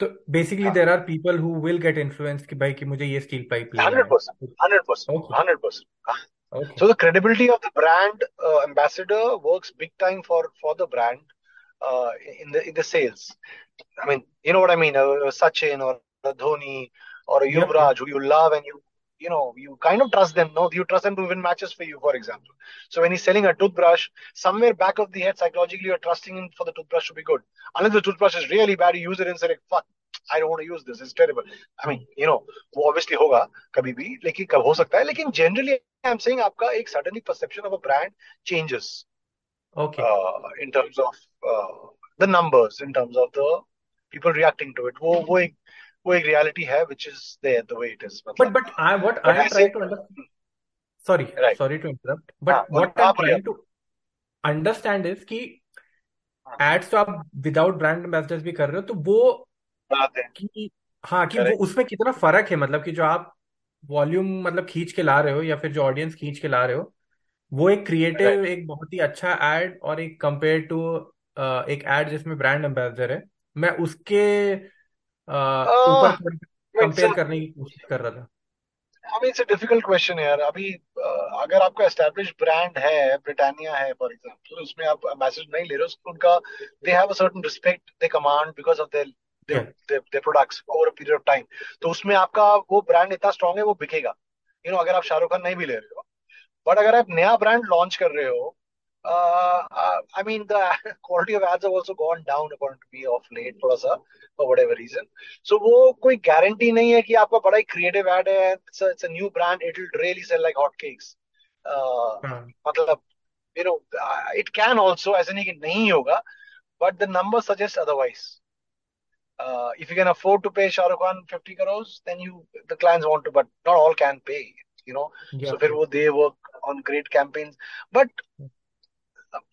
तो बेसिकली हाँ, there are people who will get influence कि भाई कि मुझे ये स्टील पाइप लेना 100% 100% okay 100% okay So the credibility of the brand uh, ambassador works big time for for the brand uh, in the in the sales. I mean, you know what I mean? A, a Sachin or a Dhoni or a yep yep Yuvraj who you love and you you know you kind of trust them. No, you trust them to win matches for you, for example. So when he's selling a toothbrush, somewhere back of the head psychologically you're trusting him for the toothbrush to be good. Unless the toothbrush is really bad, you use it and say, like, "Fuck, I don't want to use this. It's terrible." I mean, you know, वो obviously होगा कभी भी, लेकिन कब हो सकता है. लेकिन generally I'm saying आपका एक suddenly perception of a brand changes okay uh, in terms uh, the numbers, in terms of the people reacting to it. वो वो एक वो एक reality है which is there the way it is. But but I what but I am trying to understand sorry sorry to interrupt हाँ but what I am trying to understand is कि हाँ, ads तो आप without brand ambassadors भी कर रहे हो तो वो हैं। कि हाँ कि वो उसमें कितना फ़र्क है मतलब कि जो आप वॉल्यूम मतलब खींच के ला रहे हो या फिर जो ऑडियंस खींच के ला रहे हो वो एक क्रिएटिव एक बहुत ही अच्छा एड और एक कंपेयर टू एक एड जिसमें ब्रांड एम्बेसडर है मैं उसके ऊपर कंपेयर करने की कोशिश कर रहा था। I mean, it's a difficult question यार। अभी uh, अगर आपका established brand है ब्रिटानिया है फॉर एग्जांपल उसमें आप मैसेज नहीं ले रहे हो उनका they command because of their their Yeah. their, their products over a period of time. तो उसमें आपका वो ब्रांड इतना स्ट्रांग है वो बिकेगा। यू नो अगर आप शाहरुख खान नहीं भी ले रहे हो बट अगर आप नया ब्रांड लॉन्च कर रहे हो I mean the quality of ads have also gone down according to me of late थोड़ा सा फॉर व्हाटएवर रीजन सो वो कोई गारंटी नहीं है कि आपका बड़ा ही क्रिएटिव एड है it's it's a new brand it will really sell like hot cakes हाँ मतलब you know it can also ऐसे नहीं कि नहीं होगा but the number suggest otherwise uh, if you can afford to pay Shah Rukh Khan 50 crores, then you the clients want to, but not all can pay. You know, या so फिर वो they work on great campaigns. But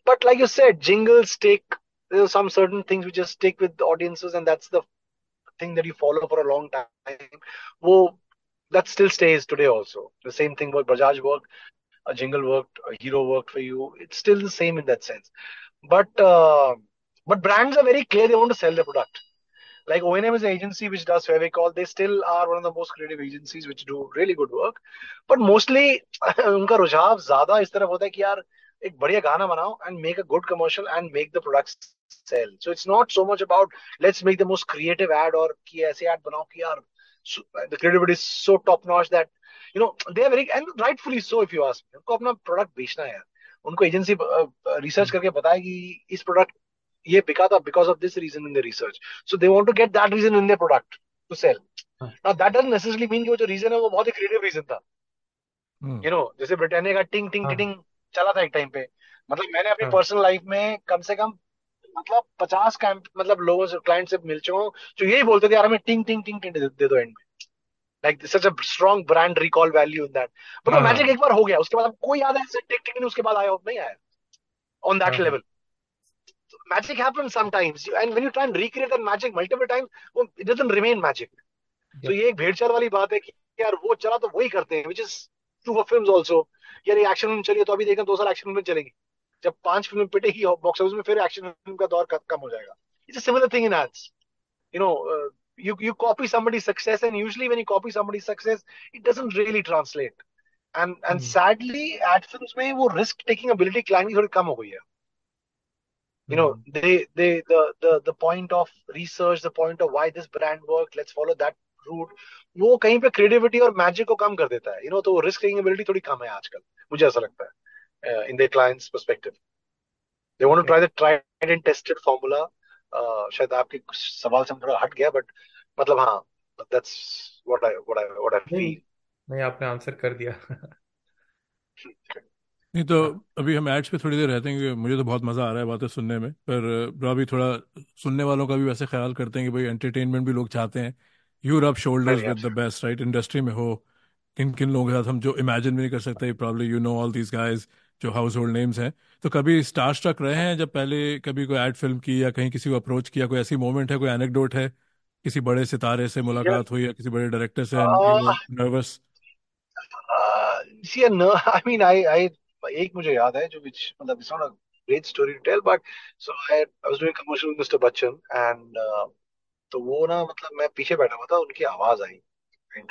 but like you said, jingles take there are some certain things which just stick with the audiences, and that's the thing that you follow for a long time. Wo that still stays today also. The same thing what Bajaj worked, a jingle worked, a hero worked for you. It's still the same in that sense. But uh, but brands are very clear they want to sell their product. Like O&M is an agency which does Fevicol. They still are one of the most creative agencies which do really good work. But mostly उनका रुझाव ज्यादा इस तरफ होता है कि यार एक बढ़िया गाना बनाओ and make a good commercial and make the product sell so it's not so much about let's make the most creative ad और कि ऐसे एड बनाओ कि यार credibility so top notch that you know they are very and rightfully so if you ask उनको अपना product बेचना है उनको एजेंसी रिसर्च करके बताया इस प्रोडक्ट ये बिका था because of this reason in the research so they want to get that reason in the product to sell necessary mean कि वो जो रीजन है वो बहुत ही क्रिएटिव रीजन था। हम्म। यू नो जैसे ब्रिटेनिया का टिंग टिंग हाँ। टिंग चला था एक टाइम पे। मतलब मैंने अपनी हाँ। पर्सनल लाइफ में कम से कम मतलब पचास कैंप मतलब लोगों से क्लाइंट से मिल चुका हूँ जो यही बोलते थे यार हमें टिंग टिंग टिंग टिंग दे, दे एंड में। Like such a strong brand recall value in that मतलब हाँ। मैजिक हाँ एक बार हो गया उसके बाद अब कोई याद है ऐसे टिक टिक नहीं उसके बाद आया हो? नहीं आया। ऑन दैट हाँ। हाँ level magic happens sometimes and when you try and recreate that magic multiple times it doesn't remain magic तो ये एक भेड़चाल वाली बात है कि यार वो चला तो वही करते हैं which is true for films also यार ये एक्शन फिल्म चली है तो अभी देखना दो साल एक्शन फिल्म चलेंगी जब पांच फिल्म पिटेगी बॉक्स ऑफिस में फिर एक्शन फिल्म का दौर कम हो जाएगा it's a similar thing in ads you know uh, you you copy somebody's success and usually when you copy somebody's success it doesn't really translate and and hmm sadly ad films में वो risk taking ability client की थोड़ी कम हो गई है you know they they the the the point of research the point of why this brand worked let's follow that route वो कहीं पे क्रिएटिविटी और मैजिक को कम कर देता है। यू you नो know, तो रिस्क टेकिंग एबिलिटी थोड़ी कम है आजकल मुझे ऐसा लगता है in the clients perspective they want to try the tried and tested formula शायद आपके सवाल से थोड़ा हट गया बट मतलब हाँ that's what I what I what I feel नहीं आपने आंसर कर दिया। नहीं तो अभी हम एड्स पे थोड़ी देर रहते हैं क्योंकि मुझे तो बहुत मज़ा आ रहा है बातें सुनने में पर अभी थोड़ा सुनने वालों का भी वैसे ख्याल करते हैं कि भाई एंटरटेनमेंट भी लोग चाहते हैं। You rub shoulders with the best right industry में हो किन किन लोगों के साथ हम जो इमेजिन भी नहीं कर सकते probably you know all these guys जो हाउस होल्ड नेम्स हैं। तो कभी स्टार स्ट्रक रहे हैं जब पहले कभी कोई एड फ़िल्म की या कहीं किसी को अप्रोच किया कोई ऐसी मोमेंट है कोई एनेक्डोट है? किसी बड़े सितारे से मुलाकात हुई या किसी बड़े डायरेक्टर से nervous C I mean I I एक मुझे याद है जो विच मतलब it's not a great story to tell but so I I was doing commercial with mister Bachchan and तो वो ना मतलब मैं पीछे बैठा हुआ था उनकी आवाज आई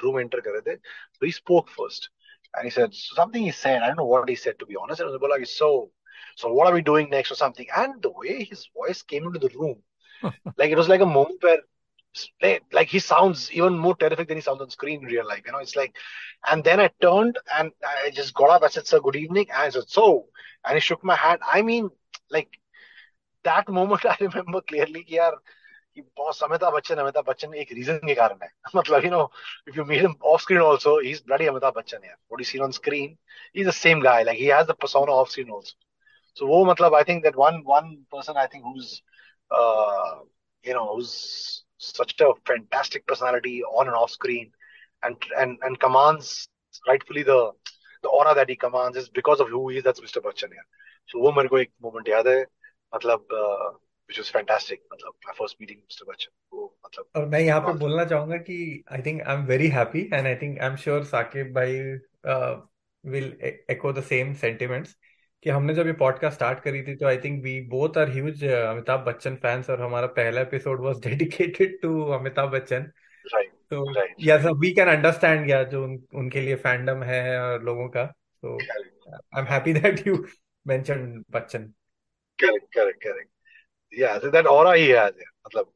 रूम एंटर कर रहे थे तो he spoke first and he said something he said i don't know what he said to be honest and I was like so so what are we doing next or something and the way his voice came into the room like it was like a moment where like he sounds even more terrific than he sounds on screen in real life. You know, it's like, and then I turned and I just got up. I said, "Sir, good evening." And I said, "So," and he shook my hand. I mean, like that moment, I remember clearly. कि यार कि बहुत अमिताभ बच्चन अमिताभ बच्चन एक reason के कारण है मतलब you know if you meet him off screen also he is bloody Amitabh Bachchan यार what you seen on screen he is the same guy like he has the persona off screen also so वो मतलब I think that one one person I think who's uh, you know who's such a fantastic personality on and off screen, and and and commands rightfully the the aura that he commands is because of who he is. That's Mr. Bachchan here. So वो मेरे को एक moment याद है मतलब which was fantastic. मतलब my first meeting Mr. Bachchan. वो मतलब और मैं यहाँ पे बोलना चाहूँगा कि I think I'm very happy and I think I'm sure Saqib भाई uh, will echo the same sentiments कि हमने जब ये पॉडकास्ट स्टार्ट करी थी तो I think we both are huge Amitabh Bachchan fans और हमारा पहला episode was dedicated to Amitabh Bachchan तो या वी कैन अंडरस्टैंड या जो उन, उनके लिए फैंडम है और लोगों का. तो I am happy that you mention Bachchan correct correct correct या so that aura he has yeah. मतलब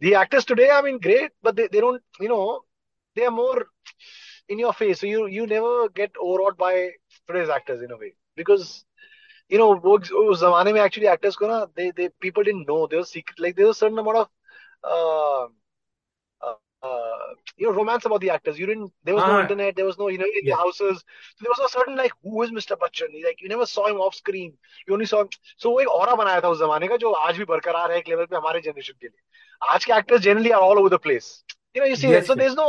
the actors today I mean great but they, they don't you know they are more in your face so you you never get overawed by today's actors in a way because you know वो उस जमाने में actually actors को ना they they people didn't know there was secret like there was a certain amount of uh, uh, uh, you know romance about the actors you didn't there was no internet there was no you know in the houses so there was a certain like who is Mr. Bachchan like you never saw him off screen you only saw him so वो एक aura बनाया था उस जमाने का जो आज भी बरकरार है एक लेवल पे हमारे जनरेशन के लिए आज के actors generally are all over the place you know you see yes, so there's no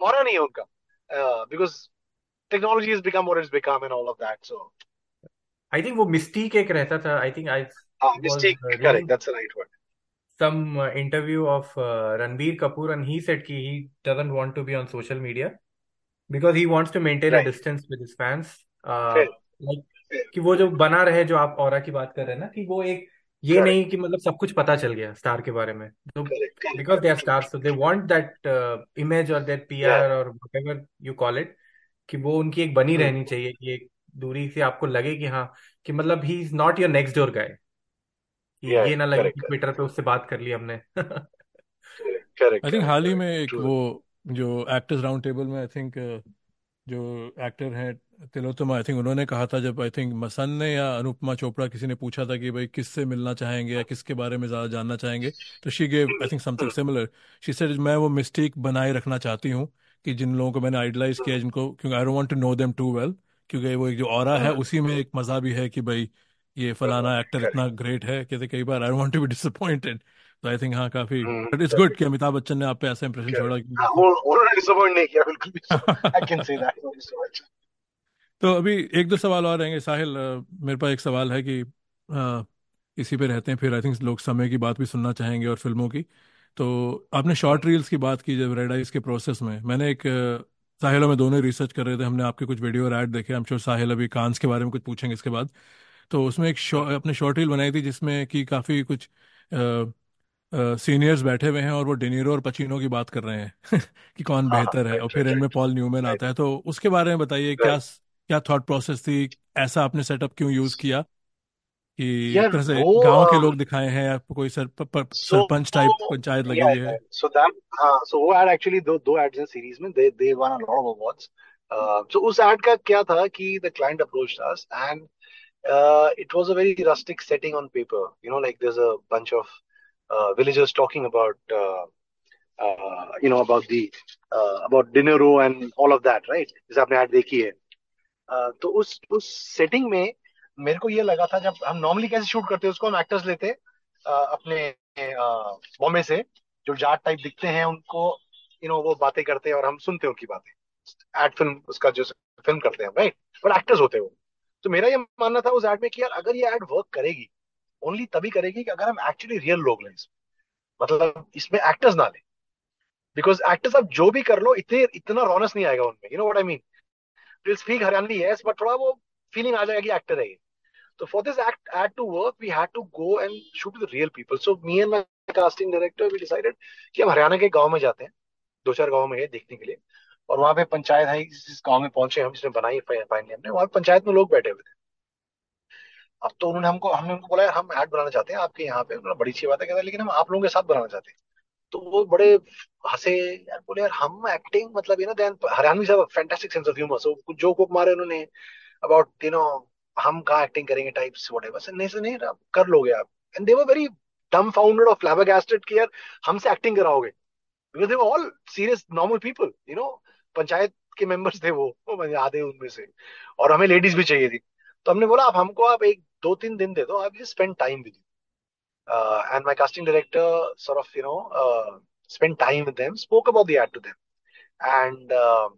aura नहीं है उनका uh, because technology has become what it's become and all of that so I think वो mystique एक रहता था I think I mystique correct that's the right word Some uh, interview of uh, Ranbir Kapoor and he said ki he doesn't want to be on social media because he wants to maintain right. a distance with his fans. Uh, like कि वो जो बना रहे जो आप और की बात कर रहे हैं ना कि वो एक ये Correct. नहीं कि मतलब सब कुछ पता चल गया स्टार के बारे में। तो because they are stars they want that image और दैट पीआर और व्हाटएवर यू कॉल इट कि वो उनकी एक बनी रहनी चाहिए कि एक दूरी से आपको लगे कि हाँ कि मतलब he is not your next door guy ये ना लगे कि ट्विटर पे उससे बात कर ली हमने। आई थिंक हाल ही में एक वो जो एक्टर्स राउंड टेबल में आई थिंक जो एक्टर हैं तिलोत्तमा आई थिंक उन्होंने कहा था जब आई थिंक मसन ने या अनुपमा चोपड़ा किसी ने पूछा था कि भाई किससे मिलना चाहेंगे या किसके बारे में ज़्यादा जानना चाहेंगे तो she gave I think something similar she said मैं वो मिस्टेक बनाए रखना चाहती हूँ कि जिन लोगों को मैंने आइडलाइज किया जिनको क्योंकि I don't want to know them too well क्योंकि वो एक जो और है हाँ। उसी में एक मज़ा भी है कि भाई ये फलाना एक्टर इतना ग्रेट है कहते कई बार I want to be disappointed तो आई थिंक हाँ काफ़ी बट इट्स गुड कि अमिताभ बच्चन ने आप पे ऐसा इंप्रेशन छोड़ा कि उन्होंने डिसअपॉइंट नहीं किया बिल्कुल आई कैन से दैट तो अभी एक दो सवाल और रहेंगे। साहिल मेरे पास एक सवाल है कि इसी पे रहते हैं फिर आई थिंक लोग समय की बात भी सुनना चाहेंगे और फ़िल्मों की। तो आपने शॉर्ट रील्स की बात की जब रेड आइज़ के प्रोसेस में। मैंने एक साहिल में दोनों रिसर्च कर रहे थे। हमने आपके कुछ वीडियो और ऐड देखे। हम श्योर साहिल अभी कांस के बारे में कुछ पूछेंगे इसके बाद। तो उसमें एक अपने शॉर्ट रील बनाई थी जिसमें कि काफ़ी कुछ सीनियर्स बैठे हुए हैं और वो डेनीरो और पचीनो की बात कर रहे हैं कि कौन हाँ, बेहतर है। और फिर इनमें पॉल न्यूमैन आता है। तो उसके बारे में बताइए क्या क्या थॉट प्रोसेस थी? ऐसा आपने सेटअप क्यों यूज़ किया? कि एक तरह से गाँव के लोग दिखाए हैं या कोई सर, सरपंच टाइप पंचायत लगी हुई है? So that हाँ so वो ad actually दो दो ads हैं series में. They won a lot of awards. Uh, so उस ad का क्या था कि the client approached us and uh, it was a very rustic setting on paper. You know, like there's a bunch of uh, villagers talking about uh, uh, you know about the uh, about dinero and all of that, right? जैसे आपने ad देखी है. Uh, तो उस उस setting में मेरे को ये लगा था जब हम नॉर्मली कैसे शूट करते हैं उसको हम एक्टर्स लेते हैं uh, अपने बॉम्बे से जो जाट टाइप दिखते हैं उनको यू नो वो बातें करते हैं और हम सुनते हैं उनकी बातें एड फ़िल्म उसका जो फ़िल्म करते हैं राइट बट एक्टर्स होते हैं वो तो मेरा ये मानना था उस एड में कि यार अगर ये एड वर्क करेगी ओनली तभी करेगी कि अगर हम एक्चुअली रियल लोग लें इसमें मतलब इसमें एक्टर्स ना लें। बिकॉज़ एक्टर्स आप जो भी कर लो इतने इतना रौनस नहीं आएगा उनमें। You know what I mean will speak Haryanvi yes but थोड़ा वो फीलिंग आ जाएगा कि एक्टर है ये। So for this act ad to work, we had to go and shoot with real people. So me and my casting director, we decided कि हम हरियाणा के गाँव में जाते हैं। दो चार गाँव में है देखने के लिए। और वहाँ पे पंचायत है, जिस गाँव में पहुँचे हम, जिसने बनाई फाइनली हमने वहाँ पंचायत में लोग बैठे हुए थे। अब तो उन्होंने हमको, हमने उनको बोला, हम ऐड बनाना चाहते हैं, आपके यहाँ पे। उन्होंने बड़ी अच्छी बात है कहता लेकिन हम आप लोगों के साथ बनाना चाहते हैं। तो वो बड़े हंसे, यार बोले, यार हम एक्टिंग मतलब यू नो देन हरियाणवी साहब fantastic sense of humour so कुछ जोक वोक मारे उन्होंने अबाउट यू नो हम कहाँ एक्टिंग करेंगे टाइप्स व्हाटएवर सर नहीं सर नहीं, कर लोगे आप। And they were very dumbfounded or flabbergasted कि, यार हमसे एक्टिंग कराओगे। Because they were all serious normal people you know panchayat के मेंबर्स थे वो आधे उनमें से। और हमें लेडीज़ भी चाहिए थी। तो हमने बोला आप हमको आप एक दो तीन दिन दे दो आप just spend time with you and my casting director sort of you know spend time with them spoke about the ad to them. And uh,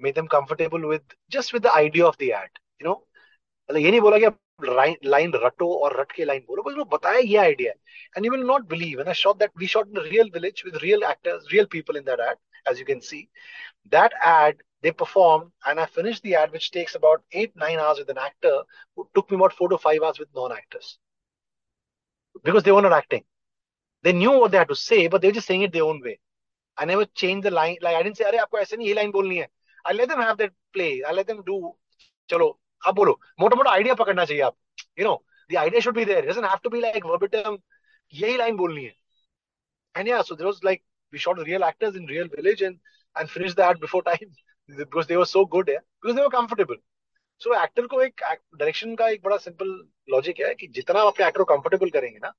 made them comfortable with just with the idea of the you know? मतलब ये नहीं बोला कि आप line रटो और रट के line बोलो बस वो बताया ये आइडिया है and you will not believe and I shot that we shot in real village with real actors real people in that ad as you can see that ad they perform and I finished the ad which takes about eight, nine hours with an actor who took me about four to five hours with non-actors. Because they were not acting. They knew what they had to say, but they were just saying it their own way. I never changed the line. Like I didn't say, अरे आपको ऐसे नहीं ये line बोलनी है. I let them have that play. I let them do. चलो आप बोलो। मोटा मोटा आइडिया पकड़ना चाहिए आप you know idea should be doesn't have to be like यही लाइन बोलनी है। एंड या so there was like we shot real actors in real village and and finished that before time because they were so good yeah. Because they were comfortable. So actor को एक direction का एक बड़ा simple logic है कि जितना आप अपने एक्टर को कंफर्टेबल करेंगे ना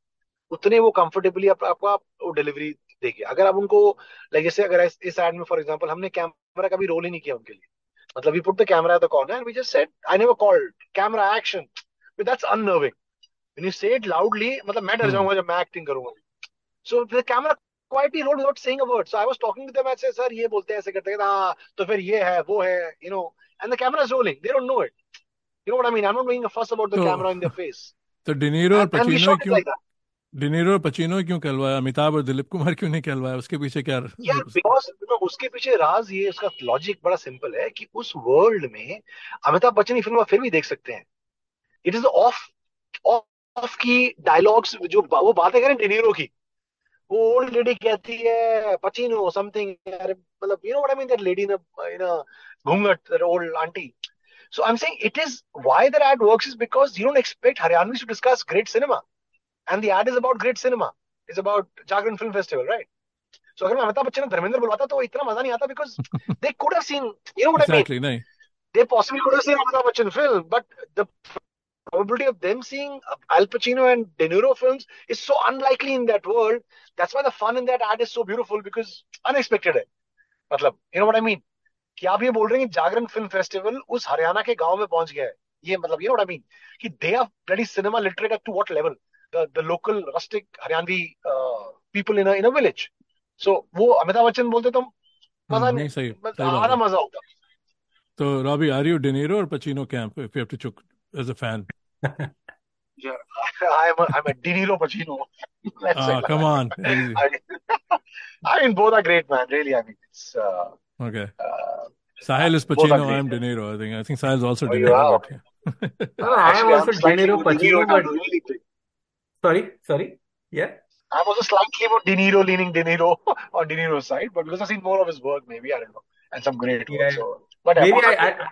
उतने वो कंफर्टेबली आप, आपको आप वो डिलीवरी देंगे। अगर आप उनको लाइक जैसे अगर इस एड में फॉर एग्जांपल हमने कैमरा का भी रोल ही नहीं किया उनके लिए। मतलब we put the camera at the corner and we just said I never called camera action but that's unnerving when you say it loudly मतलब मैं डर जाऊंगा जब मैं एक्टिंग करूंगा so the camera quietly rolled without saying a word so I was talking to them I said sir ये बोलते हैं ऐसे करते हैं हाँ तो फिर ये है वो है you know and the camera is rolling they don't know it you know what I mean I'm not making a fuss about the तो camera in their face तो डिनीरो और and, and we Pacino shot it क्यों like that De Niro और Pacino क्यों कहलवाया अमिताभ और दिलीप कुमार क्यों नहीं कहलवाया उसके पीछे क्या यार बिकॉज़ उसके पीछे राज ये उसका लॉजिक बड़ा सिंपल है कि उस वर्ल्ड में अमिताभ बच्चन की फ़िल्म फिर भी देख सकते हैं इट इज़ ऑफ़ ऑफ़ की डायलॉग्स जो वो बातें करें डिनीरो की वो ओल्ड लेडी कहती है पचीनो समथिंग मतलब you know what I mean that lady in in घूंघट that old aunty So I'm saying it is why that ad works is because you don't expect Haryanvis to discuss great cinema. And the ad is about great cinema. It's about Jagran Film Festival, right? So अगर मैं अमिताभ बच्चन धर्मेंद्र बुलवाता तो इतना मजा नहीं आता because they could have seen, you know what exactly, I mean? नहीं They possibly could have seen Amitabh Bachchan film, but the probability of them seeing Al Pacino and De Niro films is so unlikely in that world. That's why the fun in that ad is so beautiful because unexpected है. मतलब, you know what I mean? कि आप ये बोल रहे हैं कि जागरण film festival उस हरियाणा के गांव में पहुंच गया है ये मतलब you know what I mean कि they are bloody cinema literate to what level The the local rustic Haryanvi people in in a village so वो अमिताभ बच्चन बोलते तो मजा नहीं सही सही आधा बात है मजा होता तो रॉबी आर यू डिनीरो और Pacino camp if you have to choose as a fan Yeah, I'm a, I'm a De Niro Pacino. Let's say ah like come that. on easy I mean, I mean, both are great, man. Really, I mean, it's uh, okay uh, Sahil is both are Pacino great. I'm De Niro I think I think Sahil's also Oh, De you Niro are? but yeah. No, no, I am Actually, also I'm slightly De Niro more De Niro, Pacino, but but really, big. sorry, sorry. Yeah. I'm also slightly more De Niro leaning De Niro on De Niro's side, but because I've seen more of his work, maybe I don't know, and some great work. Yeah. So, but yeah, Maybe both I, are great.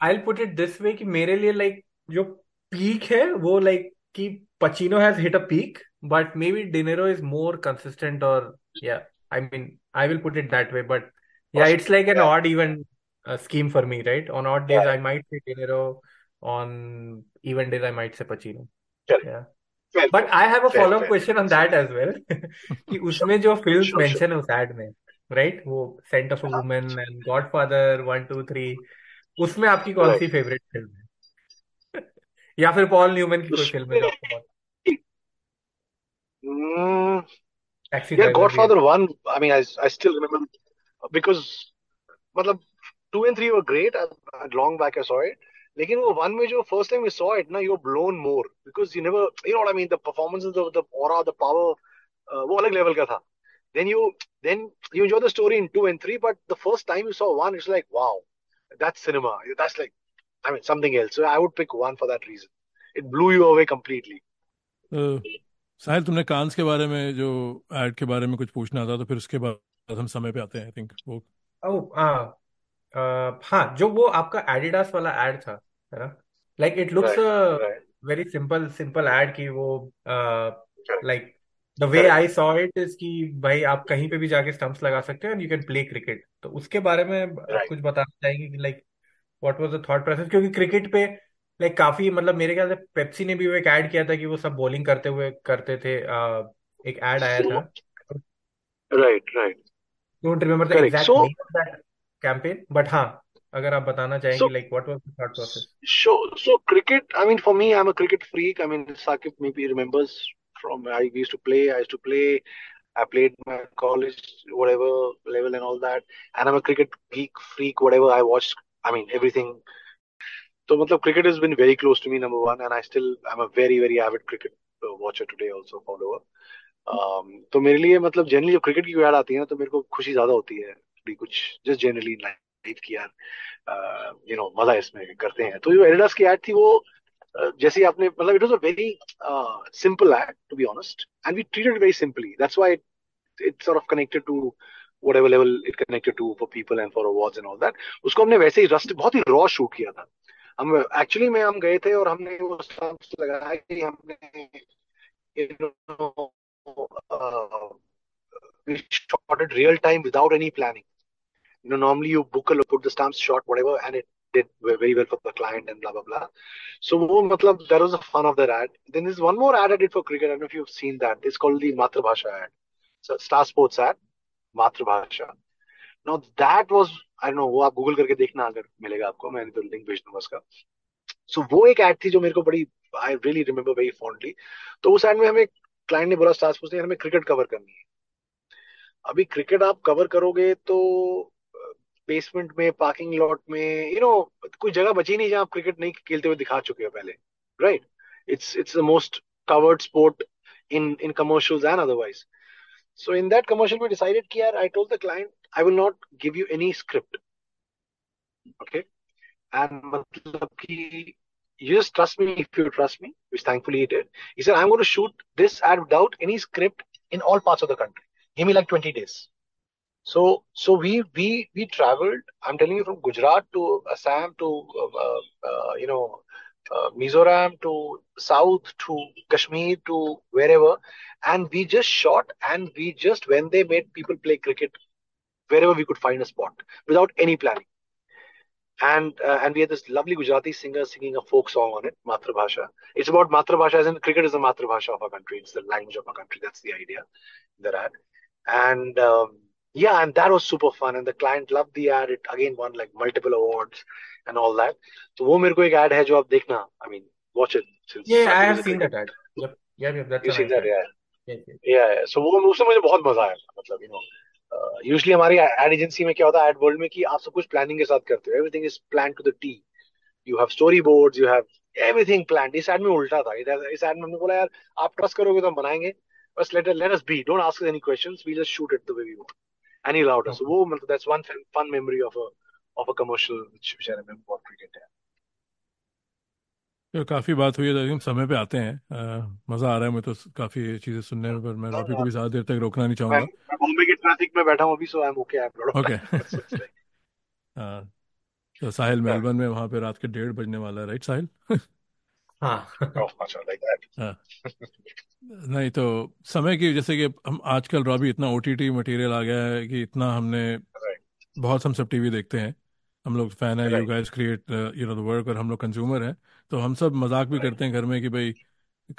I I'll put it this way कि मेरे लिए like जो peak है वो like कि Pacino has hit a peak, but maybe De Niro is more consistent or yeah, I mean, I will put it that way. But yeah, it's like an Yeah. odd even uh, scheme for me, right? On odd days, Yeah. I might say De Niro. On even days, I might say Pacino. Correct. Yeah. But I have a follow up question on that as well कि उसमें जो film mention है उस एड में right वो scent of a woman and Godfather one two उसमें आपकी कौन सी फेवरेट फ़िल्म है? या फिर पॉल न्यूमैन की कोई फ़िल्म है आपको actually Godfather I mean I I still remember because मतलब two and three were great long back I saw it लेकिन वो one में जो first time we saw it ना, blown more because you never, you know what I mean. The performances, the the aura, the power, uh, वो अलग level का था. Then you then you enjoy the story in two and three, but the first time you saw one, it's like wow, that's cinema. That's like, I mean, something else. So I would pick one for that reason. It blew you away completely. तो साहिल तुमने Cannes के बारे में जो add के बारे में कुछ पूछना था तो फिर उसके बाद हम समय पे आते हैं आई थिंक वो ओह हाँ अ, हाँ जो वो आपका एडिडास वाला एड था है ना? Like it looks very simple simple ad की वो like the way I saw it is कि भाई आप कहीं पे भी जाके स्टंप्स लगा सकते हो and you can play cricket तो उसके बारे में Right. कुछ बताना चाहेंगे कि like what was the thought process क्योंकि क्रिकेट पे लाइक काफ़ी मतलब मेरे ख्याल से पेप्सी ने भी वो एक ऐड किया था कि वो सब बॉलिंग करते हुए करते थे एक ऐड आया था। Right, right. Don't remember the exact name of that campaign but हाँ अगर आप बताना चाहेंगे so, like what was the thought process so, so cricket. I mean, for me, I'm a cricket freak. I mean, Sakib maybe remembers from I used to play. I used to play. I played my college, whatever level and all that. And I'm a cricket geek, freak, whatever. I watched. I mean, everything. So, matlab, cricket has been very close to me, number one, and I still I'm a very very avid cricket uh, watcher today, also follower. Um, तो मेरे लिए मतलब generally जब cricket की add आती है ना तो मेरे को खुशी ज़्यादा होती है थोड़ी कुछ जस्ट जनरली लाइफ की यार यू नो मज़ा इसमें करते हैं। तो जो एडिडास की ऐड थी वो जैसे आपने मतलब it was a very simple ad to be honest and we treated very simply that's why it sort of connected to whatever level it connected to for people and for awards and all that. उसको हमने वैसे ही rust बहुत ही raw shoot किया था। हम actually में हम गए थे और हमने वो स्टंप्स लगाया कि हमने we shot it real time without any planning. You know normally you book a look, put the stamps shot whatever and it did very well for the client and blah blah blah so matlab that was the fun of that ad then there's one more ad I did for cricket I don't know if you've seen that it's called the Matrabhasha ad so Star Sports ad मातृभाषा now that was I don't know वो आप Google करके देखना अगर मिलेगा आपको मैं तो लिंक भेज दूँगा उसका सो वो एक एड थी जो मेरे बड़ी I really remember very fondly तो उस एड में हमें क्लाइंट ने बोला स्टार स्पोर्ट्स ने हमें क्रिकेट कवर करनी है अभी क्रिकेट आप कवर करोगे तो बेसमेंट में पार्किंग लॉट में यू you नो know, कोई जगह बची नहीं जहां आप क्रिकेट नहीं खेलते हुए दिखा चुके हो पहले right it's it's the most covered sport in in commercials and otherwise So in that commercial, we decided कि यार I told the client I will not give you any script. Okay. And मतलब कि you just trust me if you trust me, which thankfully he did. He said I'm going to shoot this ad without any script in all parts of the country. Give me like 20 days. So so we we we traveled. I'm telling you from Gujarat to Assam to uh, uh, you know uh, Mizoram to South to Kashmir to wherever, and we just shot and we just when they made people play cricket wherever we could find a spot without any planning. And uh, and we had this lovely Gujarati singer singing a folk song on it, Matrabhasha. It's about Matrabhasha, as in cricket is the Matrabhasha of our country. It's the language of our country. That's the idea that. And um, yeah, and that was super fun. And the client loved the ad. It again won like multiple awards and all that. So वो मेरे को एक ad है जो आप देखना. I mean, watch it. Since Yeah, I Sakib is have a seen cricket. that ad. Yep. Yeah, yeah, that's You a seen nice that, ad. yeah. Yes, yes. Yeah, yeah. So वो उसमें मुझे बहुत मजा आया मतलब you know usually हमारी ad agency में क्या होता है एड वर्ल्ड में कि आप सब कुछ प्लानिंग के साथ करते हो everything is plan to the T you have story boards you have everything plan इस एड में उल्टा था इस एड में हमने बोला यार आप ट्रस्ट करोगे तो हम बनाएंगे बस let let us be don't ask any questions we just shoot it the way we want he allowed us वो मतलब that's one fun memory of a of a commercial which which I remember for cricket है। तो काफ़ी बात हुई है तो हम समय पे आते हैं। अ, मज़ा आ रहा है मुझे तो काफ़ी चीज़ें सुनने में पर मैं रॉबी को भी ज़्यादा देर तक रोकना नहीं मैं चाहूँगा। बॉम्बे के ट्रैफ़िक में बैठा हूँ अभी so I am okay I am okay हाँ। तो साहिल मेलबर्न में वहाँ पे रात के डेढ़ बजने वाला है राइट साहिल? हाँ. हाँ नहीं तो समय की जैसे कि हम आजकल रॉबी इतना ओटीटी मटेरियल आ गया है कि इतना हमने Right. बहुत हम सब टीवी देखते हैं हम लोग फ़ैन है you guys create you know the work और हम लोग कंज्यूमर हैं तो हम सब मज़ाक भी Right. करते हैं घर में कि भाई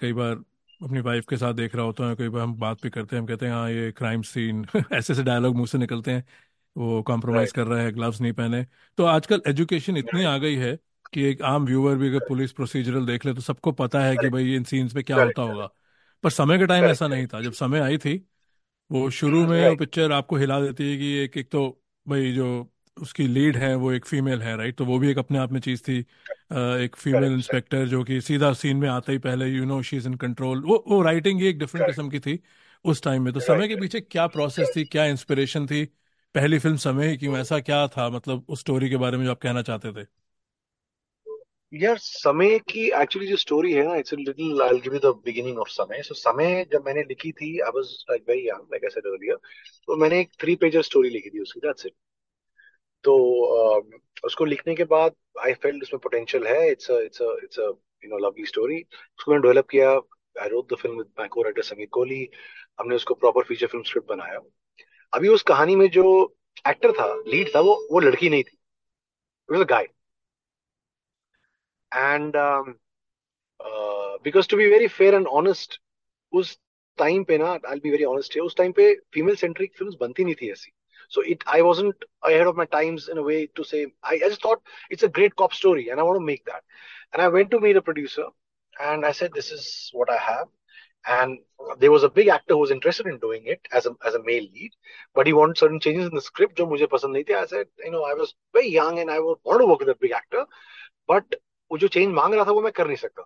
कई बार अपनी वाइफ के साथ देख रहा होता है कई बार हम बात भी करते हैं हम कहते हैं हाँ ये क्राइम सीन ऐसे ऐसे डायलॉग मुँह से निकलते हैं वो कॉम्प्रोमाइज Right. कर रहा है ग्लव्स नहीं पहने तो आजकल एजुकेशन इतनी आ गई है कि एक आम व्यूअर भी अगर पुलिस प्रोसीजरल देख ले तो सबको पता है कि भाई इन सीन्स पे क्या होता होगा। पर समय के टाइम ऐसा नहीं था। जब समय आई थी वो शुरू में वो पिक्चर आपको हिला देती है कि एक एक तो भाई जो उसकी लीड है वो एक फीमेल है राइट तो वो भी एक अपने आप में चीज़ थी। एक फीमेल इंस्पेक्टर जो कि सीधा सीन में आते ही पहले you know she is in control वो वो राइटिंग ही एक डिफरेंट किस्म की थी उस टाइम में। तो समय के पीछे क्या प्रोसेस थी क्या इंस्पिरेशन थी? पहली फ़िल्म समय ही क्यों? ऐसा क्या था? मतलब उस स्टोरी के बारे में जो आप कहना चाहते थे। यार समय की एक्चुअली जो स्टोरी है ना it's little I give you the beginning of समय. सो समय जब मैंने लिखी थी I was like very young like I said earlier तो मैंने एक थ्री पेजर स्टोरी लिखी थी उसकी दैट्स इट तो uh, उसको लिखने के बाद आई फेल्ट उसमें पोटेंशियल है it's a it's a it's a you know lovely story उसको मैंने डेवलप किया I wrote the film with my co writer Sameer Kohli हमने उसको प्रॉपर फीचर फ़िल्म स्क्रिप्ट बनाया. अभी उस कहानी में जो एक्टर था लीड था वो वो लड़की नहीं थी. It was a guy and because to be very fair and honest उस टाइम पे ना आई बी वेरी ऑनेस्ट है उस टाइम पे फीमेल सेंट्रिक फिल्म्स बनती नहीं थी ऐसी so it i wasn't ahead of my times in a way to say I, I just thought it's a great cop story and i want to make that and i went to meet a producer and i said this is what i have and there was a big actor who was interested in doing it as a as a male lead but he wanted certain changes in the script जो मुझे पसंद नहीं थे i said you know i was very young and i wanted to work with a big actor but वो जो change मांग रहा था वो मैं कर नहीं सकता।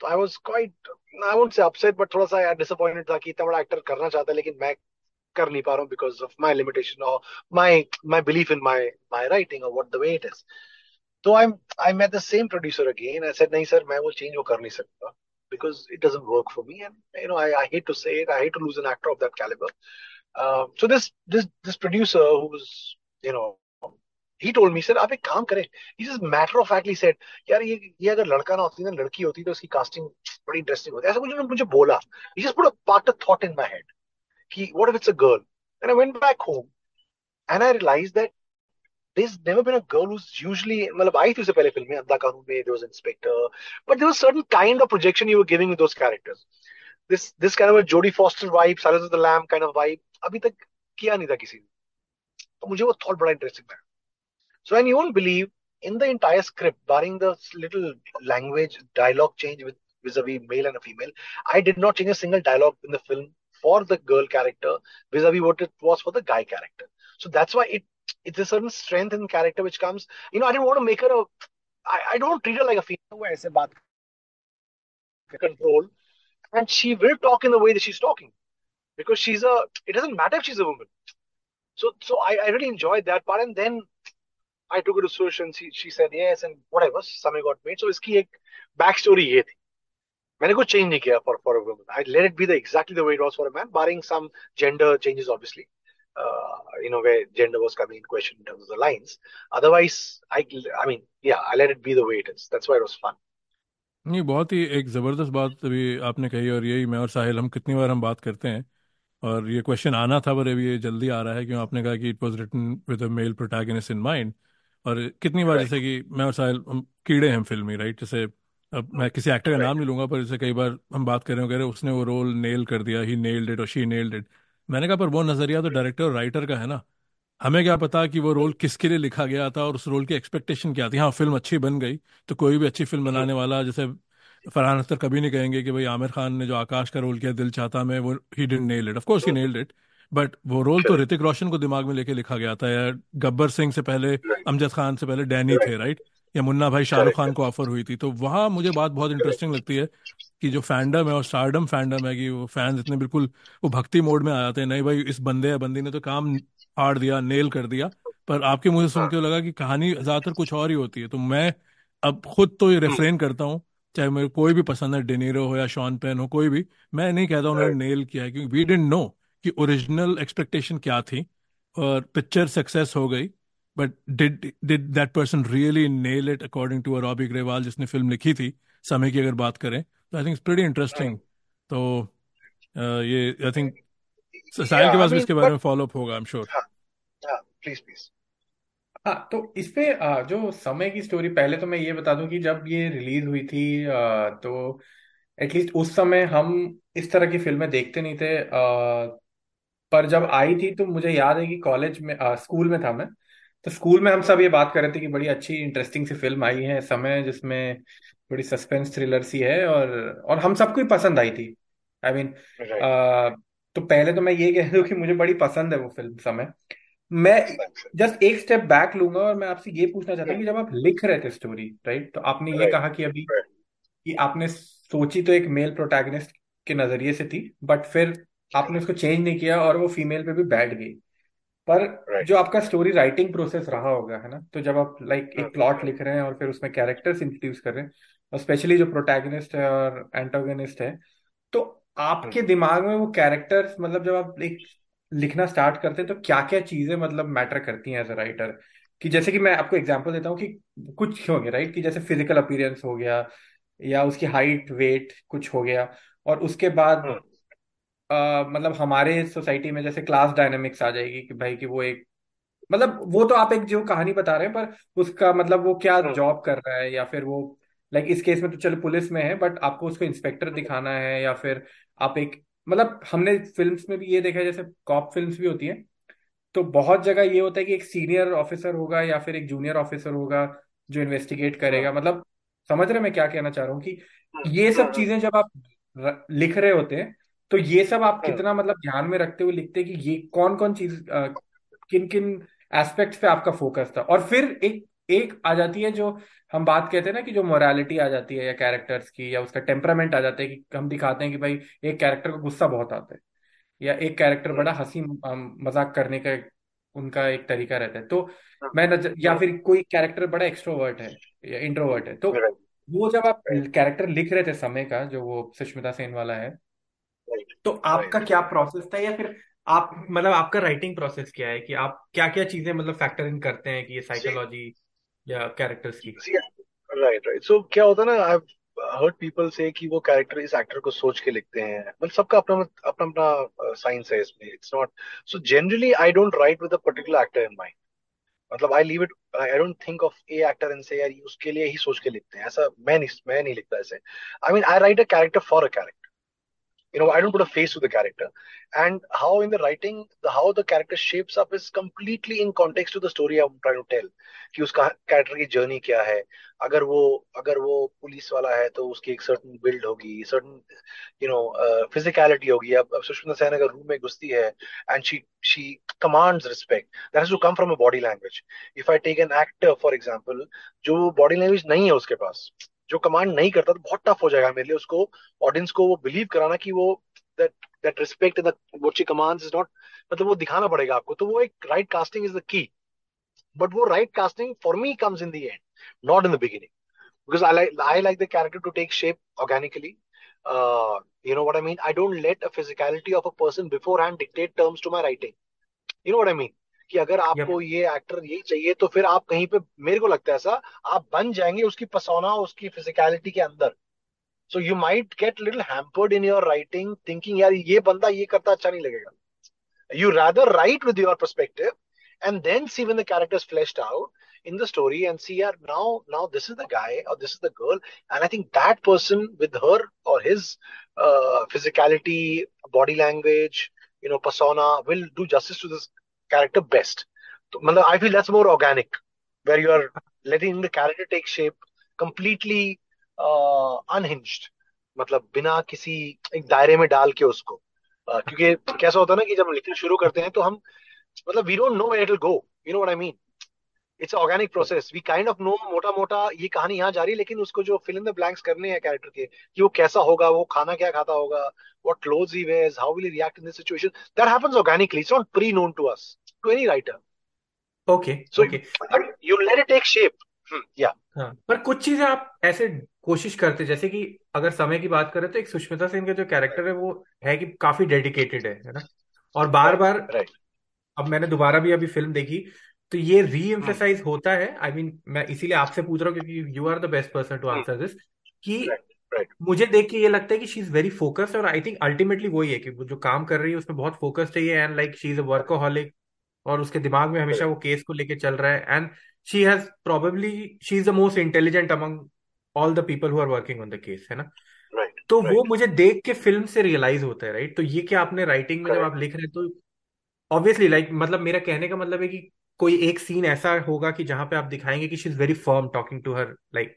तो I was quite I won't say upset but थोड़ा सा डिसअपॉइंटेड था कि इतना बड़ा एक्टर करना चाहता है लेकिन मैं कर नहीं पा रहा हूँ बिकॉज़ ऑफ़ माई लिमिटेशन और my my belief in my my writing और what the way it is तो I I met the same producer again I said नहीं सर मैं वो चेंज वो कर नहीं सकता because it doesn't work for me and you know I, I hate to say it I hate to lose an actor of that caliber. Uh, so this this this producer who was you know he told me sir आप एक काम करें he just matter of factly said यार ये ये अगर लड़का ना होती ना लड़की होती तो उसकी कास्टिंग बड़ी इंटरेस्टिंग होती ऐसा कुछ मुझे बोला he just put a part of thought in my head कि what if it's a girl and I went back home and I realized that there's never been a girl who's usually मतलब आई थी उससे पहले film में अंधा कानून में there was inspector but there was certain kind of projection you were giving with those characters this this kind of a Jodie Foster vibe Silence of the Lamb kind of vibe अभी तक किया नहीं था किसी ने तो मुझे वो थॉट बड़ा इंटरेस्टिंग लगा So, and you won't believe in the entire script, barring the little language dialogue change with vis-a-vis male and a female, I did not change a single dialogue in the film for the girl character vis-a-vis what it was for the guy character. So that's why it it's a certain strength in character which comes. You know, I didn't want to make her a. I, I don't treat her like a female. Control, and she will talk in the way that she's talking, because she's a. It doesn't matter if she's a woman. So so I, I really enjoyed that part, and then i took her to Sush and she, she said yes and whatever something got made so इसकी एक back story ये थी मैंने कुछ change नहीं किया for for a woman I let it be the exactly the way it was for a man barring some gender changes obviously uh, you know, where gender was coming in question in terms of the lines. Otherwise, I, I mean, yeah, I let it be the way it is. That's why it was fun. नहीं बहुत ही एक ज़बरदस्त बात अभी आपने कही और यही मैं और साहिल हम कितनी बार हम बात करते हैं और ये क्वेश्चन आना था पर अभी ये जल्दी आ रहा है क्यों आपने कहा कि it was written with a male protagonist in mind और कितनी बार जैसे कि मैं और साहिल हम कीड़े हैं फिल्मी राइट जैसे अब मैं किसी एक्टर का नाम नहीं लूँगा पर जैसे कई बार हम बात कर रहे हो कह रहे उसने वो रोल नेल कर दिया ही नेल्ड इट और शी नेल्ड इट मैंने कहा पर वो नज़रिया तो डायरेक्टर और राइटर का है ना। हमें क्या पता कि वो रोल किसके लिए लिखा गया था और उस रोल की एक्सपेक्टेशन क्या थी? हाँ फ़िल्म अच्छी बन गई तो कोई भी अच्छी फ़िल्म बनाने वाला जैसे फरहान अख्तर कभी नहीं कहेंगे कि भाई आमिर खान ने जो आकाश का रोल किया दिल चाहता मैं वो he didn't nail it of course he nailed it but वो रोल तो ऋतिक रोशन को दिमाग में लेके लिखा गया था या गब्बर सिंह से पहले अमजद खान से पहले डैनी थे राइट या मुन्ना भाई शाहरुख खान को ऑफ़र हुई थी। तो वहाँ मुझे बात बहुत इंटरेस्टिंग लगती है कि जो फैंडम है और स्टारडम फैंडम है कि वो फैंस इतने बिल्कुल वो भक्ति मोड में आ जाते हैं। नहीं भाई इस बंदे या बंदी ने तो काम फाड़ दिया नेल कर दिया। पर आपके मुझे सुन हाँ. के लगा कि कहानी ज़्यादातर कुछ और ही होती है। तो मैं अब खुद तो ये हम्म. रेफरेन करता हूँ चाहे मेरे कोई भी पसंद है डेनीरो हो या शॉन पेन हो कोई भी मैं नहीं कहता उन्होंने नेल किया है क्योंकि वी डेंट नो कि ओरिजिनल एक्सपेक्टेशन क्या थी और पिक्चर सक्सेस हो गई but did did that person really nail it according to Robby Grewal जिसने फ़िल्म लिखी थी समय की अगर बात करें तो I think it's pretty interesting तो uh, ये आई थिंक साहिल के पास भी इसके बारे में फॉलो अप होगा I am sure please please हाँ तो इस पे जो समय की स्टोरी पहले तो मैं ये बता दूँ कि जब ये रिलीज़ हुई थी तो एटलीस्ट उस समय हम इस तरह की फ़िल्में देखते नहीं थे पर जब आई थी तो मुझे याद है कि कॉलेज में आ, स्कूल में था मैं। तो स्कूल में हम सब ये बात कर रहे थे कि बड़ी अच्छी इंटरेस्टिंग सी फ़िल्म आई है समय जिसमें बड़ी सस्पेंस थ्रिलर सी है और और हम सबको ही पसंद आई थी। आई I मीन mean, तो पहले तो मैं ये कह दूँ कि मुझे बड़ी पसंद है वो फ़िल्म समय। मैं जस्ट एक स्टेप बैक लूँगा और मैं आपसे ये पूछना चाहता हूँ कि जब आप लिख रहे थे स्टोरी राइट तो आपने ये कहा कि अभी कि आपने सोची तो एक मेल प्रोटैगनिस्ट के नज़रिए से थी बट फिर आपने उसको चेंज नहीं किया और वो फीमेल पे भी बैठ गई। पर जो आपका स्टोरी राइटिंग प्रोसेस रहा होगा है ना? तो जब आप लाइक एक प्लॉट लिख रहे हैं और फिर उसमें कैरेक्टर्स इंट्रोड्यूस कर रहे हैं और स्पेशली जो प्रोटैगनिस्ट है और एंटोगनिस्ट है तो आपके दिमाग में वो कैरेक्टर्स मतलब जब आप एक लिखना स्टार्ट करते हैं तो क्या क्या चीज़ें मतलब मैटर करती हैं एज अ राइटर कि जैसे कि मैं आपको एग्जांपल देता हूँ कि कुछ हो गया राइट कि जैसे फ़िज़िकल अपीयरेंस हो गया या उसकी हाइट वेट कुछ हो गया और उसके बाद आ, मतलब हमारे सोसाइटी में जैसे क्लास डायनेमिक्स आ जाएगी कि भाई कि वो एक मतलब वो तो आप एक जो कहानी बता रहे हैं पर उसका मतलब वो क्या जॉब कर रहा है या फिर वो लाइक इस केस में तो चलो पुलिस में है बट आपको उसको इंस्पेक्टर दिखाना है या फिर आप एक मतलब हमने फिल्म्स में भी ये देखा है जैसे कॉप फिल्म्स भी होती है तो बहुत जगह ये होता है कि एक सीनियर ऑफिसर होगा या फिर एक जूनियर ऑफिसर होगा जो इन्वेस्टिगेट करेगा हाँ। मतलब समझ रहे मैं क्या कहना चाह रहा हूँ कि हाँ। ये सब हाँ, चीज़ें जब आप लिख रहे होते हैं तो ये सब आप कितना मतलब ध्यान में रखते हुए लिखते हैं कि ये कौन कौन चीज़ किन किन एस्पेक्ट्स पे आपका फोकस था? और फिर एक एक आ जाती है जो हम बात कहते हैं ना कि जो मोरालिटी आ जाती है या कैरेक्टर्स की या उसका टेम्परामेंट आ जाता है कि हम दिखाते हैं कि भाई एक कैरेक्टर को गुस्सा बहुत आता है या एक कैरेक्टर बड़ा हँसी मज़ाक करने का उनका एक तरीका रहता है। तो मैं नज़र या फिर कोई कैरेक्टर बड़ा एक्सट्रोवर्ट है या इंट्रोवर्ट है तो वो जब आप कैरेक्टर लिख रहे थे समय का जो वो सुष्मिता सेन वाला है तो आपका क्या प्रोसेस था या फिर आप मतलब आपका राइटिंग प्रोसेस क्या है कि आप क्या क्या चीज़ें मतलब फैक्टर इन करते हैं कि ये साइकोलॉजी या कैरेक्टर्स की? राइट राइट सो क्या होता है ना आई हर्ड पीपल से कि वो कैरेक्टर इस एक्टर को सोच के लिखते हैं। मतलब सबका अपना अपना अपना साइंस है इसमें it's not so generally I don't write with a particular actor in mind मतलब I leave it I don't think of a actor and say यार उसके लिए ही सोच के लिखते हैं। ऐसा मैं नहीं मैं नहीं लिखता ऐसे। I mean I write a character for a character you know i don't put a face to the character. And how in the writing the, how the character shapes up is completely in context to the story i'm trying to tell. कि उसका character की journey क्या है? अगर वो अगर वो police वाला है तो उसकी एक सर्टन बिल्ड होगी सर्टन यू नो फिजिकलिटी होगी। अब अब सुष्मिता सेन अगर रूम में घुसती है and she she commands respect that has to come from a body language if I take an actor for example जो बॉडी लैंग्वेज नहीं है उसके पास जो कमांड नहीं करता तो बहुत टफ हो जाएगा मेरे लिए उसको ऑडियंस को वो बिलीव कराना कि वो that that respect commands is not मतलब वो दिखाना पड़ेगा आपको। तो वो एक right casting is the key but वो right casting for me comes in the in the because I like I like the character to take shape organically you know what I mean I don't let a physicality of a person beforehand dictate terms to my writing you know what I mean कि अगर आपको ये actor यही चाहिए तो फिर आप कहीं पे मेरे को लगता है ऐसा आप बन जाएँगे उसकी पसौना उसकी फिजिकलिटी के अंदर so you might get little hampered in your writing thinking यार ये बंदा ये करता अच्छा नहीं लगेगा you rather write with your perspective and then see when the character is fleshed out in the story and see yeah now now this is the guy or this is the girl and i think that person with her or his uh, physicality body language you know persona will do justice to this character best. So, I feel that's more organic, where you are letting the character take shape completely uh, unhinged. मतलब बिना किसी एक दायरे में डाल के उसको uh, क्योंकि कैसा होता है ना कि जब लिखना शुरू करते हैं तो हम मतलब we don't know where it will go you know what I mean it's organic process we kind of know मोटा मोटा ये कहानी यहाँ जा रही है लेकिन उसको जो फिल इन द ब्लैंक्स करने हैं कैरेक्टर के कि वो कैसा होगा वो खाना क्या खाता होगा what clothes he wears how will he react in this situation that happens organically. It's not pre-known to us to any writer. Okay so okay. but you let it take shape. Hmm, yeah. हाँ पर कुछ चीज़ें आप ऐसे कोशिश करते जैसे कि अगर समय की बात करें तो एक सुष्मिता सेन का जो कैरेक्टर है वो है कि काफ़ी डेडिकेटेड है है ना? और बार बार right. अब मैंने दोबारा भी अभी फ़िल्म देखी तो ये री एम्फेसाइज होता है आई I मीन mean, मैं इसीलिए आपसे पूछ रहा हूँ क्योंकि you are the best person to answer this कि right. मुझे देख के ये लगता है कि शी इज़ वेरी फोकस्ड और आई थिंक अल्टीमेटली वही है कि वो जो काम कर रही है उसमें बहुत फोकस्ड है and like she is a workaholic और उसके दिमाग में हमेशा वो केस को लेके चल रहा है and she has probably she is the most intelligent among all the people who are working on the case है ना right. तो right. वो मुझे देख के फ़िल्म से रियलाइज़ होता है राइट तो ये क्या आपने राइटिंग में जब आप लिख रहे हैं तो ऑब्वियसली लाइक मतलब मेरा कहने का मतलब है कि कोई एक सीन ऐसा होगा कि जहाँ पे आप दिखाएँगे कि she is very firm talking to her like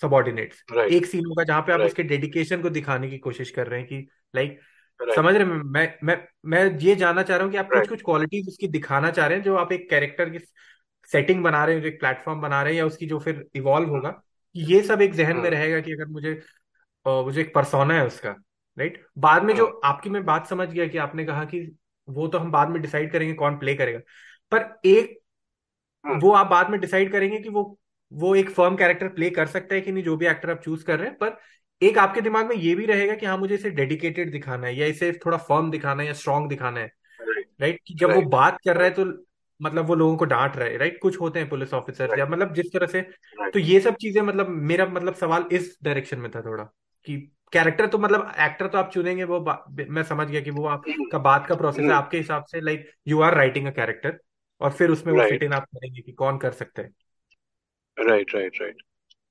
subordinates एक सीन होगा जहाँ पे आप right. उसके डेडिकेशन को दिखाने की कोशिश कर रहे हैं कि लाइक right. समझ रहे मैं मैं मैं ये जानना चाह रहा हूँ कि आप right. कुछ कुछ क्वालिटीज उसकी दिखाना चाह रहे हैं जो आप एक कैरेक्टर की सेटिंग बना रहे हैं जो एक प्लेटफॉर्म बना रहे हैं या उसकी जो फिर इवॉल्व होगा ये सब एक जहन में रहेगा कि अगर मुझे जो एक परसोना है उसका राइट बाद में जो आपकी मैं बात समझ गया कि आपने कहा कि वो तो हम बाद में डिसाइड करेंगे कौन प्ले करेगा पर एक वो आप बाद में डिसाइड करेंगे कि वो वो एक फर्म कैरेक्टर प्ले कर सकता है कि नहीं जो भी एक्टर आप चूज़ कर रहे हैं पर एक आपके दिमाग में ये भी रहेगा कि हाँ मुझे इसे डेडिकेटेड दिखाना है या इसे थोड़ा फर्म दिखाना है या स्ट्रांग दिखाना है। राइट कि जब वो बात कर रहा है तो मतलब वो लोगों को डांट रहे राइट कुछ होते हैं पुलिस ऑफिसर या मतलब जिस तरह से तो ये सब चीज़ें मतलब मेरा मतलब सवाल इस डायरेक्शन में था थोड़ा कि कैरेक्टर तो मतलब एक्टर तो आप चुनेंगे वो मैं समझ गया कि वो आपका बात का प्रोसेस है आपके हिसाब से like you are writing a character और फिर उसमें वो फिट इन आप करेंगे कि कौन कर सकते हैं। Right right right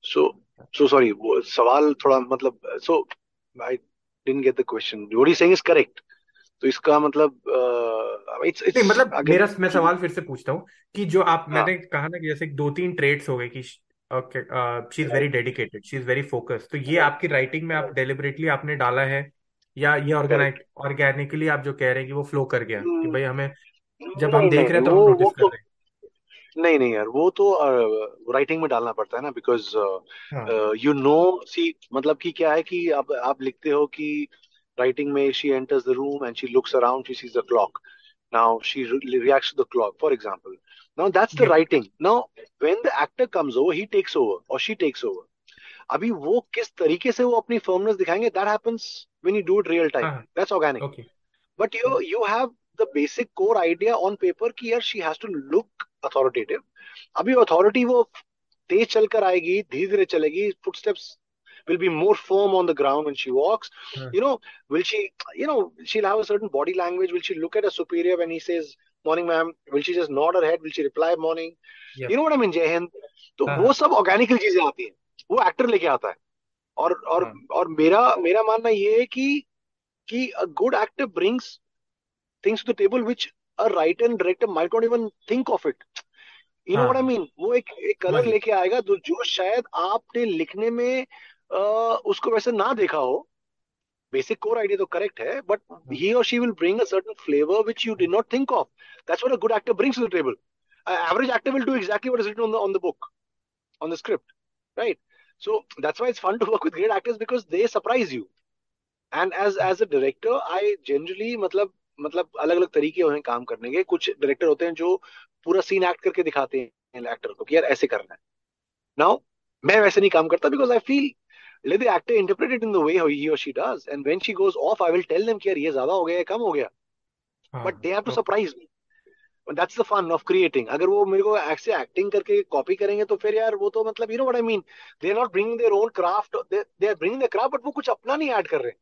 so so sorry वो सवाल थोड़ा मतलब so I didn't get the question what he saying is correct तो इसका मतलब इट्स uh, इट्स मतलब मेरा मैं सवाल फिर से पूछता हूँ कि जो आप हाँ. मैंने कहा ना कि जैसे दो तीन ट्रेड्स हो गए कि okay she is very dedicated she is very focused तो ये आपकी राइटिंग में आप डेलिबरेटली आपने डाला है या ये ऑर्गेनाइज ऑर्गेनिकली आप जो कह रहे हैं कि वो फ्लो कर गया कि hmm. भाई हमें जब हम देख रहे हैं तो हम नोटिस कर तो रहे हैं। नहीं नहीं यार वो तो राइटिंग में डालना पड़ता है ना बिकॉज़ यू नो सी मतलब कि क्या है कि आप आप लिखते हो कि राइटिंग में she enters the room and she looks around she sees the clock now she reacts to the clock for example now that's the writing now when the actor comes over he takes over और she takes over अभी वो किस तरीके से वो अपनी firmness दिखाएँगे that happens when you do it real time that's organic okay but you you have the basic core idea on paper कि यार she has to look authoritative अभी अथॉरिटी वो तेज चलकर आएगी धीरे धीरे चलेगी footsteps will be more firm on the ground when she walks हाँ you know will she you know she'll have a certain body language will she look at a superior when he says morning ma'am will she just nod her head will she reply morning Yeah. you know what i mean जय हिंद तो हाँ वो सब ऑर्गेनिकल चीज़ें आती हैं वो actor लेके आता है और और हाँ और मेरा मेरा मानना ये है कि कि a good actor brings things to the table which a writer and director might not even think of it you know what I हाँ मीन वो एक एक कलर लेके आएगा जो जो शायद आपने लिखने में आ, उसको वैसे ना देखा हो बेसिक कोर आइडिया तो करेक्ट है बट हाँ he or she will bring a certain flavour which you did not think of that's what a good actor brings to the table average actor will do exactly what is written on the on the book on the script, right? So that's why it's fun to work with great actors because they surprise you. And as as a director, I generally मतलब मतलब अलग अलग तरीके हैं काम करने के। कुछ डायरेक्टर होते हैं जो पूरा सीन एक्ट करके दिखाते हैं एक्टर को कि यार ऐसे करना है। नाउ मैं वैसे नहीं काम करता because I feel let the actor interpret it in the way how he or she does and when she goes off i will tell them कि यार ये ज़्यादा हो गया है कम हो गया। हाँ but they have to okay surprise me. That's the fun of creating अगर वो मेरे को ऐसे एक्टिंग करके कॉपी करेंगे तो फिर यार वो तो मतलब you know what I mean they are not bringing their own craft they are bringing the craft but वो कुछ अपना नहीं ऐड कर रहे।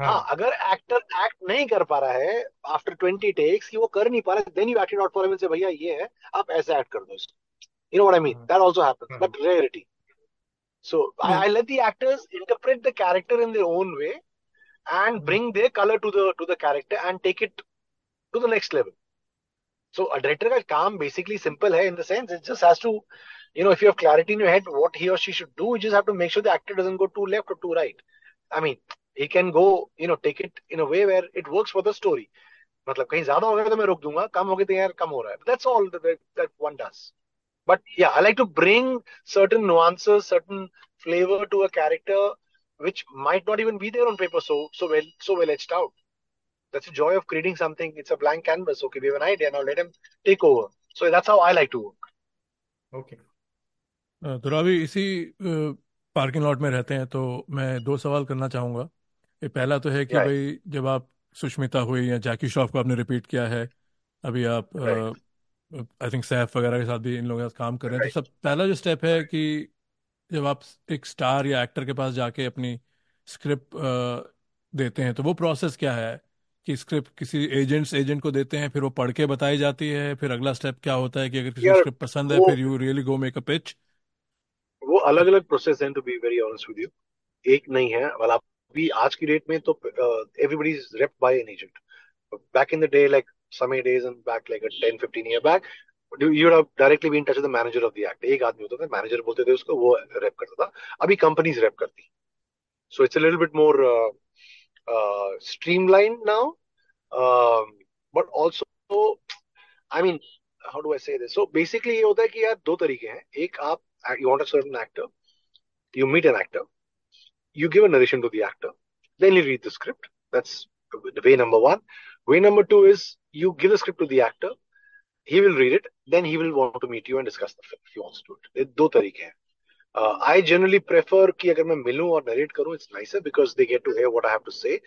हाँ।, हाँ। अगर एक्टर एक्ट नहीं कर पा रहा है आफ्टर ट्वेंटी टेक्स वो कर नहीं पा रहा देन यू भैया ये है आप ऐसे एक्ट कर दो you know what I mean also but rarity so let the actors interpret the character in their own way and bring their colour to the to and take it to the next level so director का काम basically simple है in the sense it just has to you know if you have clarity in your head what he or she should do just have to make sure the actor doesn't go to left or to right I mean he can go, you know, take it in a way where it works for the story. मतलब कहीं ज़्यादा हो गया तो मैं रोक दूँगा कम हो गया तो यार कम हो रहा है that's all that, that one does but yeah I like to bring certain nuances certain flavor to a character which might not even be there on paper so so well so well etched out that's the joy of creating something. It's a blank canvas. Okay, we have an idea now. Let him take over. So that's how I like to work. Okay तो अभी इसी parking lot में रहते हैं तो मैं दो सवाल करना चाहूँगा ये पहला तो है कि Right. भाई जब आप सुष्मिता हुई या जैकी श्रॉफ को आपने रिपीट किया है अभी आप Right. आई थिंक सैफ वगैरह के साथ भी इन लोगों के साथ काम कर रहे हैं। तो सब पहला जो स्टेप है कि जब आप एक स्टार या एक्टर के पास जाके अपनी स्क्रिप्ट देते हैं तो वो प्रोसेस क्या है कि स्क्रिप्ट किसी एजेंट्स एजेंट को देते हैं फिर वो पढ़ के बताई जाती है फिर अगला स्टेप क्या होता है कि अगर किसी स्क्रिप्ट पसंद है फिर you really go make a pitch वो अलग अलग प्रोसेस हैं to be very honest with you एक नहीं है वाला अभी आज की डेट में तो everybody is repped by an agent back in the day like same days and back like 10 15 year back you have directly been touch the manager of the act एक आदमी होता था मैनेजर बोलते थे उसको, वो रेप करता था। अभी कंपनीज़ रेप करती so it's a little bit more streamline now but also I mean how do I say this so basically ये होता है कि यार, दो तरीके हैं। एक आप you want a certain actor you meet an actor you give a narration to the actor then you read the script that's the way number one way number two is you give the script to the actor he will read it then he will want to meet you and discuss the film if he wants to do it दो तरीके हैं uh, I generally prefer कि अगर मैं मिलूं और narrate करूं it's nicer because they get to hear what I have to say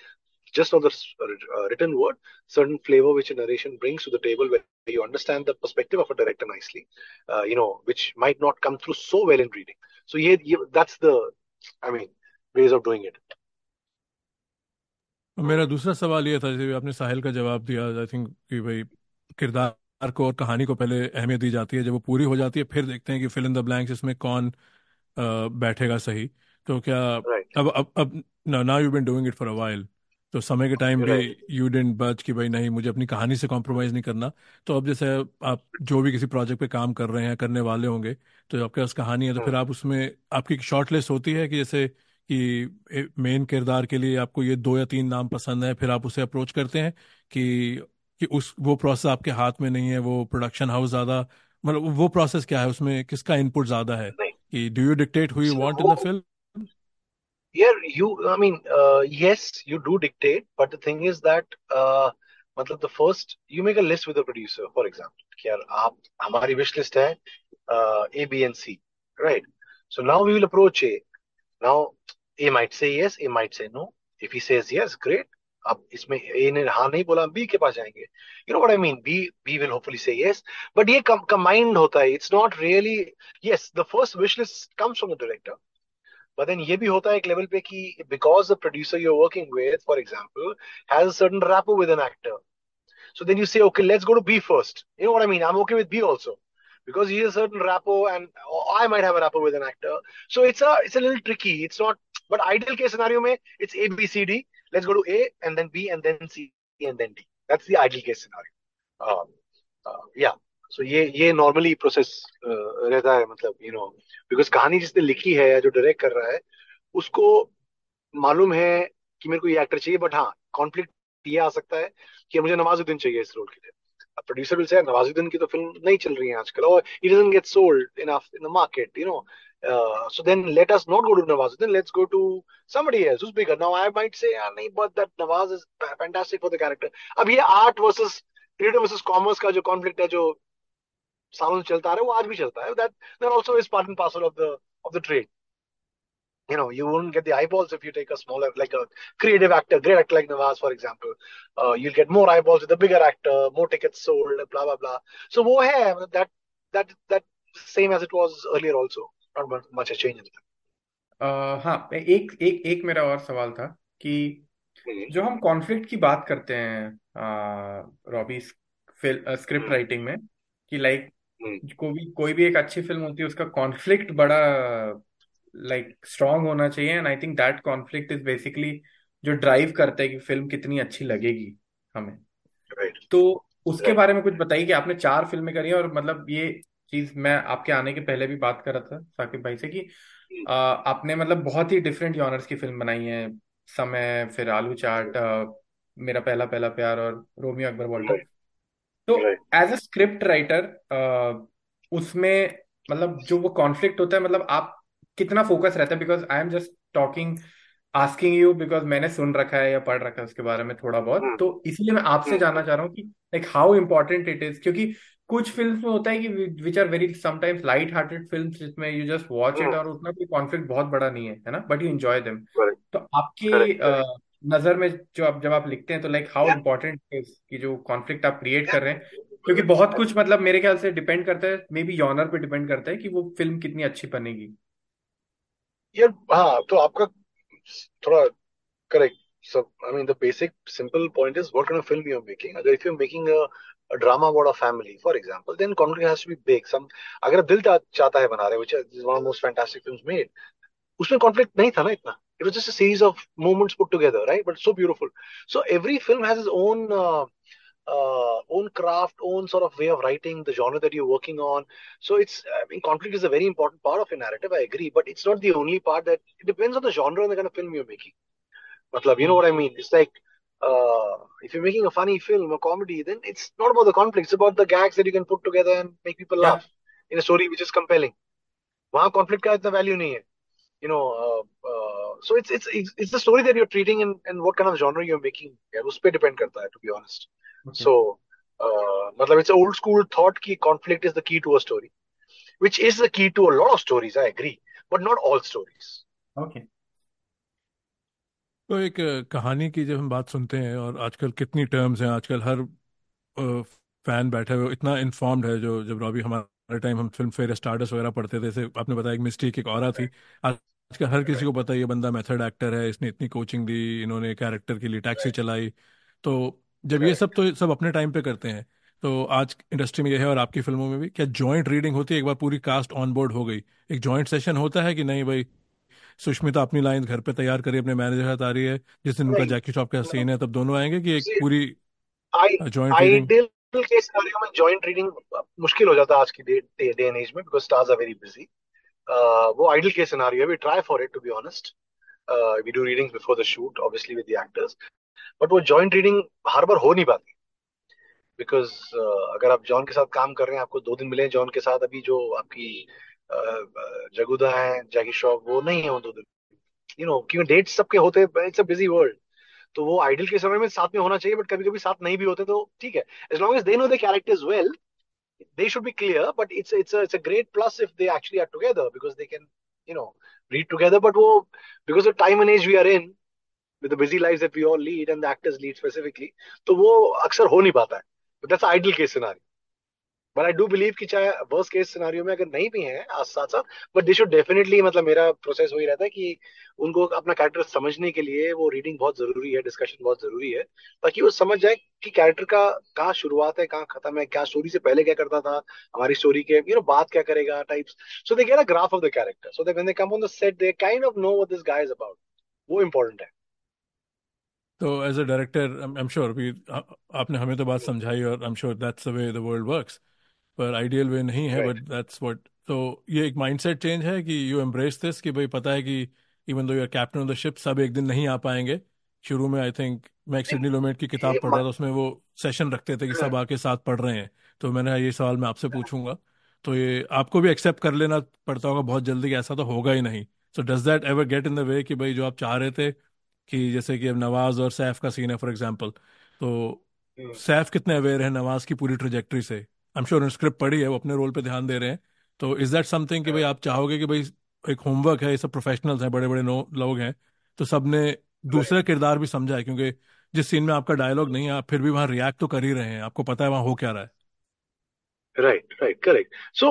just on the uh, written word certain flavor which a narration brings to the table where you understand the perspective of a director nicely uh, you know which might not come through so well in reading so yeah, yeah that's the i mean ways of doing it. मेरा दूसरा सवाल ये था जैसे आपने साहिल का जवाब दिया आई थिंक कि भाई किरदार को और कहानी को पहले अहमियत दी जाती है जब वो पूरी हो जाती है फिर देखते हैं कि फिल इन द ब्लैंक्स इसमें कौन बैठेगा सही। तो क्या right. अब अब अब now you been doing it for a while तो समय के टाइम पे यू डेंट बच कि भाई नहीं मुझे अपनी कहानी से कॉम्प्रोमाइज नहीं करना। तो अब जैसे आप जो भी किसी प्रोजेक्ट पे काम कर रहे हैं करने वाले होंगे तो आपके पास कहानी है तो फिर हाँ। आप उसमें आपकी शॉर्ट लिस्ट होती है कि जैसे कि मेन किरदार के लिए आपको ये दो या तीन नाम पसंद है फिर आप उसे अप्रोच करते हैं कि कि उस वो प्रोसेस आपके हाथ में नहीं है वो प्रोडक्शन हाउस ज़्यादा मतलब वो प्रोसेस क्या है उसमें किसका इनपुट ज़्यादा है? कि do you dictate who you want in the film यार you I mean yes you do dictate but the thing is that मतलब the first you make a list with the producer for example कि यार आप हमारी wish list है A B and C right so now we will approach A now A might say yes A might say no if he says yes great अब इसमें ए ने हाँ नहीं बोला बी के पास जाएंगे you know what I mean B B will hopefully say yes but ये कंबाइंड होता है it's not really yes the first wish list comes from the director But then ये भी होता है एक लेवल पे कि because the producer you're working with, for example, has a certain rapport with an actor. So then you say, okay, let's go to B first. You know what I mean? I'm okay with B also because he has a certain rapport and I might have a rapport with an actor. So it's a it's a little tricky. It's not. But ideal case scenario में it's A B C D. Let's go to A and then B and then C and then D. That's the ideal case scenario. Um, uh, yeah. So so ये ये normally process रहता है मतलब you no because कहानी जिसने लिखी है या जो डायरेक्ट कर रहा है उसको मालूम है कि मेरे को ये एक्टर चाहिए बट हाँ कॉन्फ्लिक्ट ये आ सकता है कि मुझे नवाजुद्दीन चाहिए इस रोल के लिए प्रोड्यूसर विल से नवाजुद्दीन की तो फ़िल्म नहीं चल रही है आजकल और it doesn't get sold enough in the market you know Uh, so then let us not go to Nawazuddin. Let's go to somebody else who's bigger. Now I might say, ah, nahi, but that Nawaz is fantastic for the character. अब ये art versus creative versus commerce का जो conflict है जो सालों से चलता रहा है वो आज भी चलता है that that also is part and parcel of the of the trade you know you won't get the eyeballs if you take a smaller like a creative actor great actor like Nawaz for example uh, you'll get more eyeballs with a bigger actor more tickets sold blah blah blah so wo hai that that that same as it was earlier also In that uh, हाँ एक एक एक मेरा और सवाल था कि जो हम कॉन्फ्लिक्ट की बात करते हैं रॉबी स्क्रिप्ट राइटिंग में कि लाइक हम्म। कोई भी कोई भी एक अच्छी फ़िल्म होती है उसका कॉन्फ्लिक्ट बड़ा लाइक स्ट्रांग होना चाहिए and I think that conflict is basically जो ड्राइव करता है कि फ़िल्म कितनी अच्छी लगेगी हमें। Right. तो उसके बारे में कुछ बताइए कि आपने चार फ़िल्में करी और मतलब ये चीज़ मैं आपके आने के पहले भी बात कर रहा था साकिब भाई से कि आ, आपने मतलब बहुत ही डिफरेंट ऑनर्स की फ़िल्म बनाई है। समय फिर आलू चाट आ, मेरा पहला पहला प्यार और रोमियो अकबर वॉल्टर। तो एज अ स्क्रिप्ट राइटर उसमें मतलब जो वो कॉन्फ्लिक्ट होता है मतलब आप कितना फोकस रहता है? Because I am just talking asking you because मैंने सुन रखा है या पढ़ रखा है उसके बारे में थोड़ा बहुत। hmm. तो इसलिए मैं आपसे hmm. जानना चाह रहा हूँ कि like how important it is क्योंकि कुछ फ़िल्म में होता है कि which are very sometimes light hearted film जिसमें यू जस्ट वॉच इट और उतना कोई कॉन्फ्लिक्ट बहुत बड़ा नहीं है है ना? बट यू एंजॉय देम तो आपकी नज़र में जो आप जब आप लिखते हैं तो लाइक हाउ इम्पोर्टेंट इज़ कि जो कॉन्फ्लिक्ट आप क्रिएट कर रहे हैं। क्योंकि बहुत कुछ मतलब मेरे ख्याल से डिपेंड करता है मे बी जॉनर पे डिपेंड करता है कि वो फ़िल्म कितनी अच्छी बनेगी। यार हाँ तो आपका थोड़ा correct so i mean the basic simple point is what kind of film you're making. अगर if you're making a, a drama about a family for example then conflict has to be big some अगर दिल चाहता है बना रहे which is one of the most fantastic films made उसमें conflict नहीं था ना इतना it was just a series of moments put together right but so beautiful so every film has its own uh, uh, own craft, own sort of way of writing, the genre that you're working on. So it's, I mean, conflict is a very important part of a narrative. I agree, but it's not the only part. That it depends on the genre and the kind of film you're making. Matlab, you know what I mean? It's like uh, if you're making a funny film, a comedy, then it's not about the conflict. It's about the gags that you can put together and make people yeah. laugh in a story which is compelling. वहाँ conflict का इतना value नहीं है. You know, uh, uh, so it's it's it's the story that you're treating and, and what kind of genre you're making. Yeah, उस पे depend करता है, to be honest. Okay. So, uh, मतलब it's an old school thought कि conflict is the key to a story, which is the key to a lot of stories. I agree, but not all stories. Okay. तो एक कहानी की जब हम बात सुनते हैं और आजकल कितनी टर्म्स हैं, आजकल हर फ़ैन बैठे हुए, इतना इन्फॉर्म्ड है जो, जब रॉबी हमारे टाइम हम फ़िल्म फेयर स्टार्टस वगैरह पढ़ते थे आपने बताया एक मिस्टेक एक और थी आजकल हर किसी को पता है ये बंदा मेथड एक्टर है, इसने इतनी कोचिंग दी, इन्होंने कैरेक्टर के लिए टैक्सी चलाई। तो जब ये सब तो सब अपने टाइम पे करते हैं। तो आज इंडस्ट्री में ये है और आपकी फ़िल्मों में भी, क्या जॉइंट रीडिंग होती है? एक बार पूरी कास्ट ऑन बोर्ड हो गई। एक जॉइंट सेशन होता है कि नहीं भाई? सुष्मिता अपनी लाइन घर पे तैयार करी अपने मैनेजर साथ आ रही है जिस दिन उनका जैकी शॉप का सीन है तब दोनों आएँगे कि एक पूरी जॉइंट रीडिंग के सिनेरियो में जॉइंट रीडिंग मुश्किल हो जाता है आज की डे डे एंड एज में because stars are very busy वो आइडल केस सिनेरियो है we try for it to be honest we do readings before the shoot obviously with the actors but वो जॉइंट रीडिंग हर बार हो नहीं पाती। Because uh, अगर आप जॉन के साथ काम कर रहे हैं आपको दो दिन मिले जॉन के साथ अभी जो आपकी जगुदा है, जैकी श्रॉफ वो नहीं है दो दिन। यू नो क्योंकि डेट्स सबके होते इट्स अ बिज़ी वर्ल्ड तो वो आइडल के समय में साथ में होना चाहिए बट कभी कभी साथ नहीं भी होते तो ठीक है। As long as they know the characters well they should be clear but it's it's it's a great plus if they actually are together because they can you know read together but वो because of time and as we are in with the busy life that we all lead and the actors lead specifically तो वो अक्सर हो नहीं पाता है। That's ideal case scenario but I do believe कि चाहे वर्स्ट केस सिनारियो में अगर नहीं भी है साथ साथ बट दे शुड डेफिनेटली मतलब मेरा प्रोसेस वही रहता है कि उनको अपना कैरेक्टर समझने के लिए वो रीडिंग बहुत ज़रूरी है डिस्कशन बहुत ज़रूरी है, ताकि वो समझ जाए कि कैरेक्टर का कहाँ शुरुआत है, कहाँ खत्म है, क्या स्टोरी से पहले क्या करता था, हमारी स्टोरी के यू नो बात क्या करेगा types so they get a graph of the character so they come on the set they kind of know what this guy is about वो इंपॉर्टेंट है। तो as a director I am sure आपने हमें तो बात समझाई और I am sure that's the way the world works पर आइडियल वे नहीं है बट दैट्स व्हाट तो ये एक माइंडसेट चेंज है कि यू एम्ब्रेस दिस कि भाई पता है कि even though your captain of the ship सब एक दिन नहीं आ पाएँगे। शुरू में आई थिंक मैं एक सिडनी लोमेट की किताब पढ़ रहा था उसमें वो सेशन रखते थे कि सब आके साथ पढ़ रहे हैं। तो मैंने ये सवाल मैं आपसे पूछूँगा। तो ये आपको भी एक्सेप्ट कर लेना पड़ता होगा बहुत जल्दी कि ऐसा तो होगा ही नहीं। So does that ever get in the way कि भाई जो आप चाह रहे थे कि जैसे कि अब नवाज़ और सैफ का सीन है फॉर एग्ज़ाम्पल तो hmm. सैफ कितने अवेयर है नवाज़ की पूरी ट्रेजेक्ट्री से? आई एम श्योर उन्होंने स्क्रिप्ट पढ़ी है वो अपने रोल पे ध्यान दे रहे हैं। तो इज़ दैट समथिंग कि भाई आप चाहोगे कि भाई एक होमवर्क है ये सब प्रोफेशनल्स हैं बड़े बड़े लोग हैं तो सबने दूसरा किरदार भी समझा है क्योंकि जिस सीन में आपका डायलॉग नहीं है आप फिर भी वहाँ रिएक्ट तो कर ही रहे हैं आपको पता है वहाँ हो क्या रहा है। Right right correct so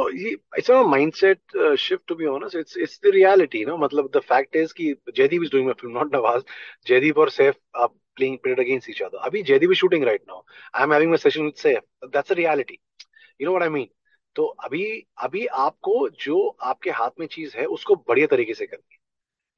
it's a mindset shift to be honest it's it's the reality no मतलब द फैक्ट इज़ कि Jaideep is doing a film not Nawaz Jaideep और Saif are playing pitted against each other अभी Jaideep is shooting right now I am having a session with Saif that's a reality you know what I mean तो अभी अभी आपको जो आपके हाथ में चीज़ है उसको बढ़िया तरीके से करनी है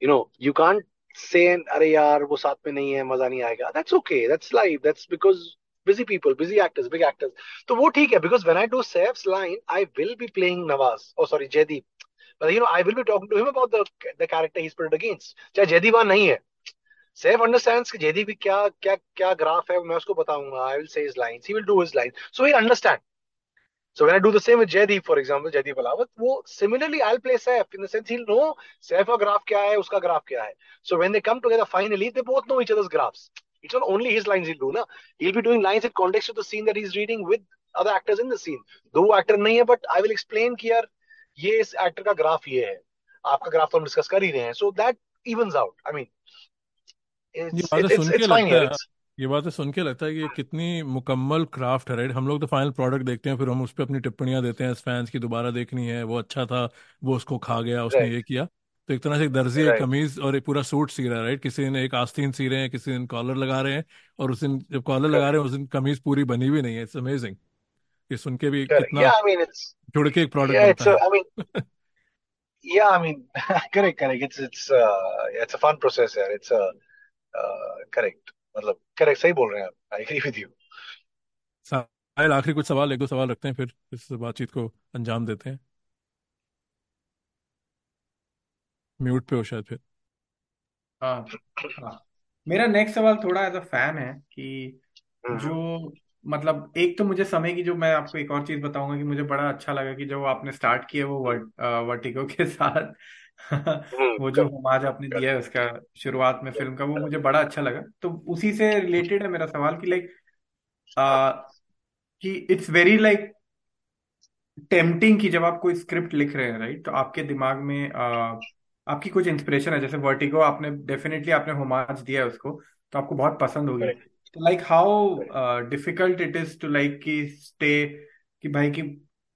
you know you can't say अरे यार वो साथ में नहीं है मज़ा नहीं आएगा that's okay that's life that's because busy people, busy actors, big actors. तो वो ठीक है because when I do Saif's line, I will be playing Nawaz. Oh, sorry, Jaideep. But you know, I will be talking to him about the the character he's put against. चाहे जयदीप वहाँ नहीं है Saif understands कि जयदीप क्या क्या क्या graph है मैं उसको बताऊँगा I will say his lines. He will do his lines. So he understand. So when I do the same with Jaydeep, for example, Jaydeep Alawat, वो similarly I'll play Saif in the sense he'll know Saif का graph क्या है, उसका graph क्या है. So when they come together finally, they both know each other's graphs. It's not only his lines he'll do, na. He'll be doing lines in context of the scene that he's reading with other actors in the scene. दो actor नहीं है, but I will explain कि यार ये इस actor का graph ये है. आपका graph तो हम discuss कर ही रहे हैं. So that evens out. I mean, it's, it's, it's, it's fine here. It's, ये बातें सुन के लगता है कि कितनी मुकम्मल क्राफ्ट है राइट हम लोग तो फाइनल प्रोडक्ट देखते हैं फिर हम उस पर अपनी टिप्पणियाँ देते हैं फैंस की दोबारा देखनी है वो अच्छा था वो उसको खा गया उसने ये किया। तो एक तरह से एक दर्जी एक कमीज और एक पूरा सूट सी रहा है राइट किसी ने एक आस्तीन सी रहे हैं किसी दिन कॉलर लगा रहे हैं और उस दिन जब कॉलर लगा रहे हैं उस दिन कमीज पूरी बनी भी नहीं है। इट्स अमेजिंग ये सुन के भी कितना जुड़ के एक प्रोडक्ट बनता है। आई मीन या I mean correct correct it's it's it's a fun process यार इट्स अ करेक्ट मतलब करेक्ट सही बोल रहे हैं आप I agree with you Sahil आखिरी कुछ सवाल एक दो सवाल रखते हैं फिर इस बातचीत को अंजाम देते हैं। म्यूट पे हो शायद फिर। हाँ। हाँ। मेरा नेक्स्ट सवाल थोड़ा एज अ फ़ैन है कि जो मतलब एक तो मुझे समय की जो मैं आपको एक और चीज़ बताऊँगा कि मुझे बड़ा अच्छा लगा कि जो आपने स्टार्ट किया वो वर्ट, वर्टिगो के साथ। वो जो होमाज आपने दिया है उसका शुरुआत में फ़िल्म का वो मुझे बड़ा अच्छा लगा। तो उसी से रिलेटेड है मेरा सवाल कि लाइक कि इट्स वेरी लाइक टेम्पटिंग कि जब आप कोई स्क्रिप्ट लिख रहे हैं राइट तो आपके दिमाग में आ, आपकी कुछ इंस्पिरेशन है जैसे वर्टिगो आपने डेफिनेटली आपने होमाज दिया है उसको तो आपको बहुत पसंद होगी। तो like how difficult it is to like कि स्टे कि भाई कि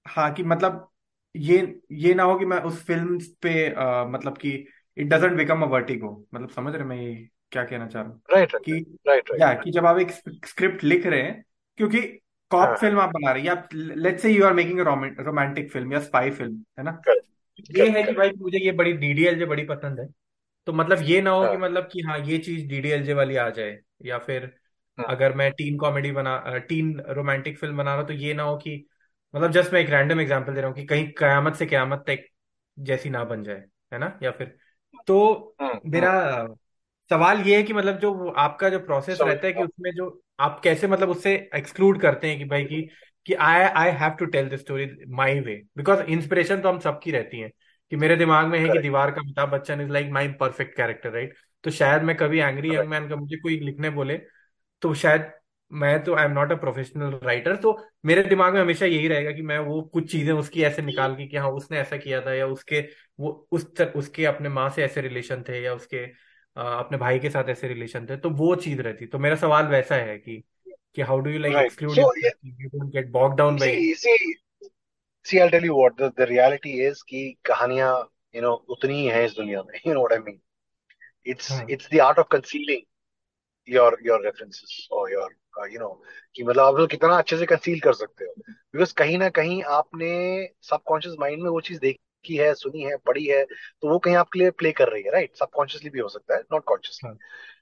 हाँ कि मतलब ये ये ना हो कि मैं उस फ़िल्म पे uh, मतलब कि it doesn't become a vertigo मतलब समझ रहे मैं ये क्या कहना चाह रहा हूँ? राइट कि राइट या कि जब आप एक स्क्रिप्ट लिख रहे हैं क्योंकि कॉप हाँ. फ़िल्म आप बना रहे हैं या let's say you are making a romantic film या स्पाई फ़िल्म है ना? ये है कि भाई मुझे ये बड़ी डीडीएलजे बड़ी पसंद है। तो मतलब ये ना हो कि हाँ. मतलब कि हाँ ये चीज़ डीडीएलजे वाली आ जाए या फिर हाँ. अगर मैं टीन कॉमेडी बना टीन रोमांटिक फ़िल्म बना रहा हूँ तो ये ना हो कि मतलब जस्ट मैं एक रैंडम एग्जांपल दे रहा हूँ कि कहीं कयामत से कयामत तक जैसी ना बन जाए है ना? या फिर तो हम्म मेरा हम्म सवाल ये है कि मतलब जो आपका जो प्रोसेस रहता है कि उसमें जो आप कैसे मतलब उससे एक्सक्लूड करते हैं कि भाई कि कि I I have to tell the story my way because inspiration तो हम सबकी रहती है कि मेरे दिमाग में है कि दीवार का Amitabh Bachchan is like my perfect character right तो शायद मैं कभी एंग्री यंग मैन का मुझे कोई लिखने बोले तो शायद मैं तो I am not a professional writer तो मेरे दिमाग में हमेशा यही रहेगा कि मैं वो कुछ चीज़ें उसकी ऐसे निकाल के कि हाँ उसने ऐसा किया था या उसके वो उस तर, उसके अपने माँ से ऐसे रिलेशन थे या उसके अ, अपने भाई के साथ ऐसे रिलेशन थे तो वो चीज़ रहती। तो मेरा सवाल वैसा है कि कि how do you like exclude you don't get bog down by see I tell you what the reality is कि कहानियाँ यू नो उतनी ही हैं इस दुनिया में you know what I mean it's it's the art of concealing your your references और your you know कि मतलब आप लोग कितना अच्छे से कंसील कर सकते हो बिकॉज कहीं ना कहीं आपने सबकॉन्शियस माइंड में वो चीज देखी है सुनी है पढ़ी है तो वो कहीं आपके लिए प्ले कर रही है राइट सबकॉन्शियसली भी हो सकता है नॉट कॉन्शियसली हाँ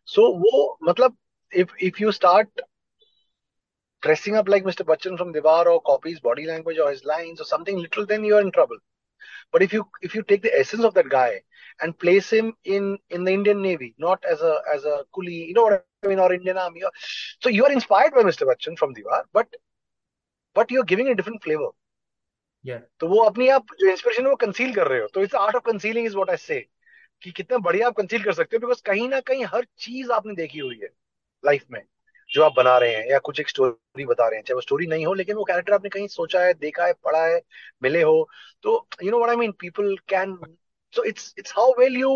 सो वो मतलब if if you start dressing up like Mr. Bachchan from Diwar or copies body language or his lines or something literal, then you are in trouble. But if you if you take the essence of that guy and place him in in the Indian Navy, not as a as a coolie, you know what I mean, or Indian Army, or, so you are inspired by Mr. Bachchan from Diwar, but but you are giving a different flavor. तो वो अपनी आप जो inspiration वो conceal कर रहे हो तो it's art of concealing is what I say कि कितना बढ़िया आप कंसील कर सकते हो बिकॉज़ कहीं ना कहीं हर चीज़ आपने देखी हुई है लाइफ में जो आप बना रहे हैं या कुछ एक स्टोरी बता रहे हैं चाहे वो स्टोरी नहीं हो लेकिन वो कैरेक्टर आपने कहीं सोचा है देखा है पढ़ा है मिले हो तो you know what I mean people can so it's it's how well you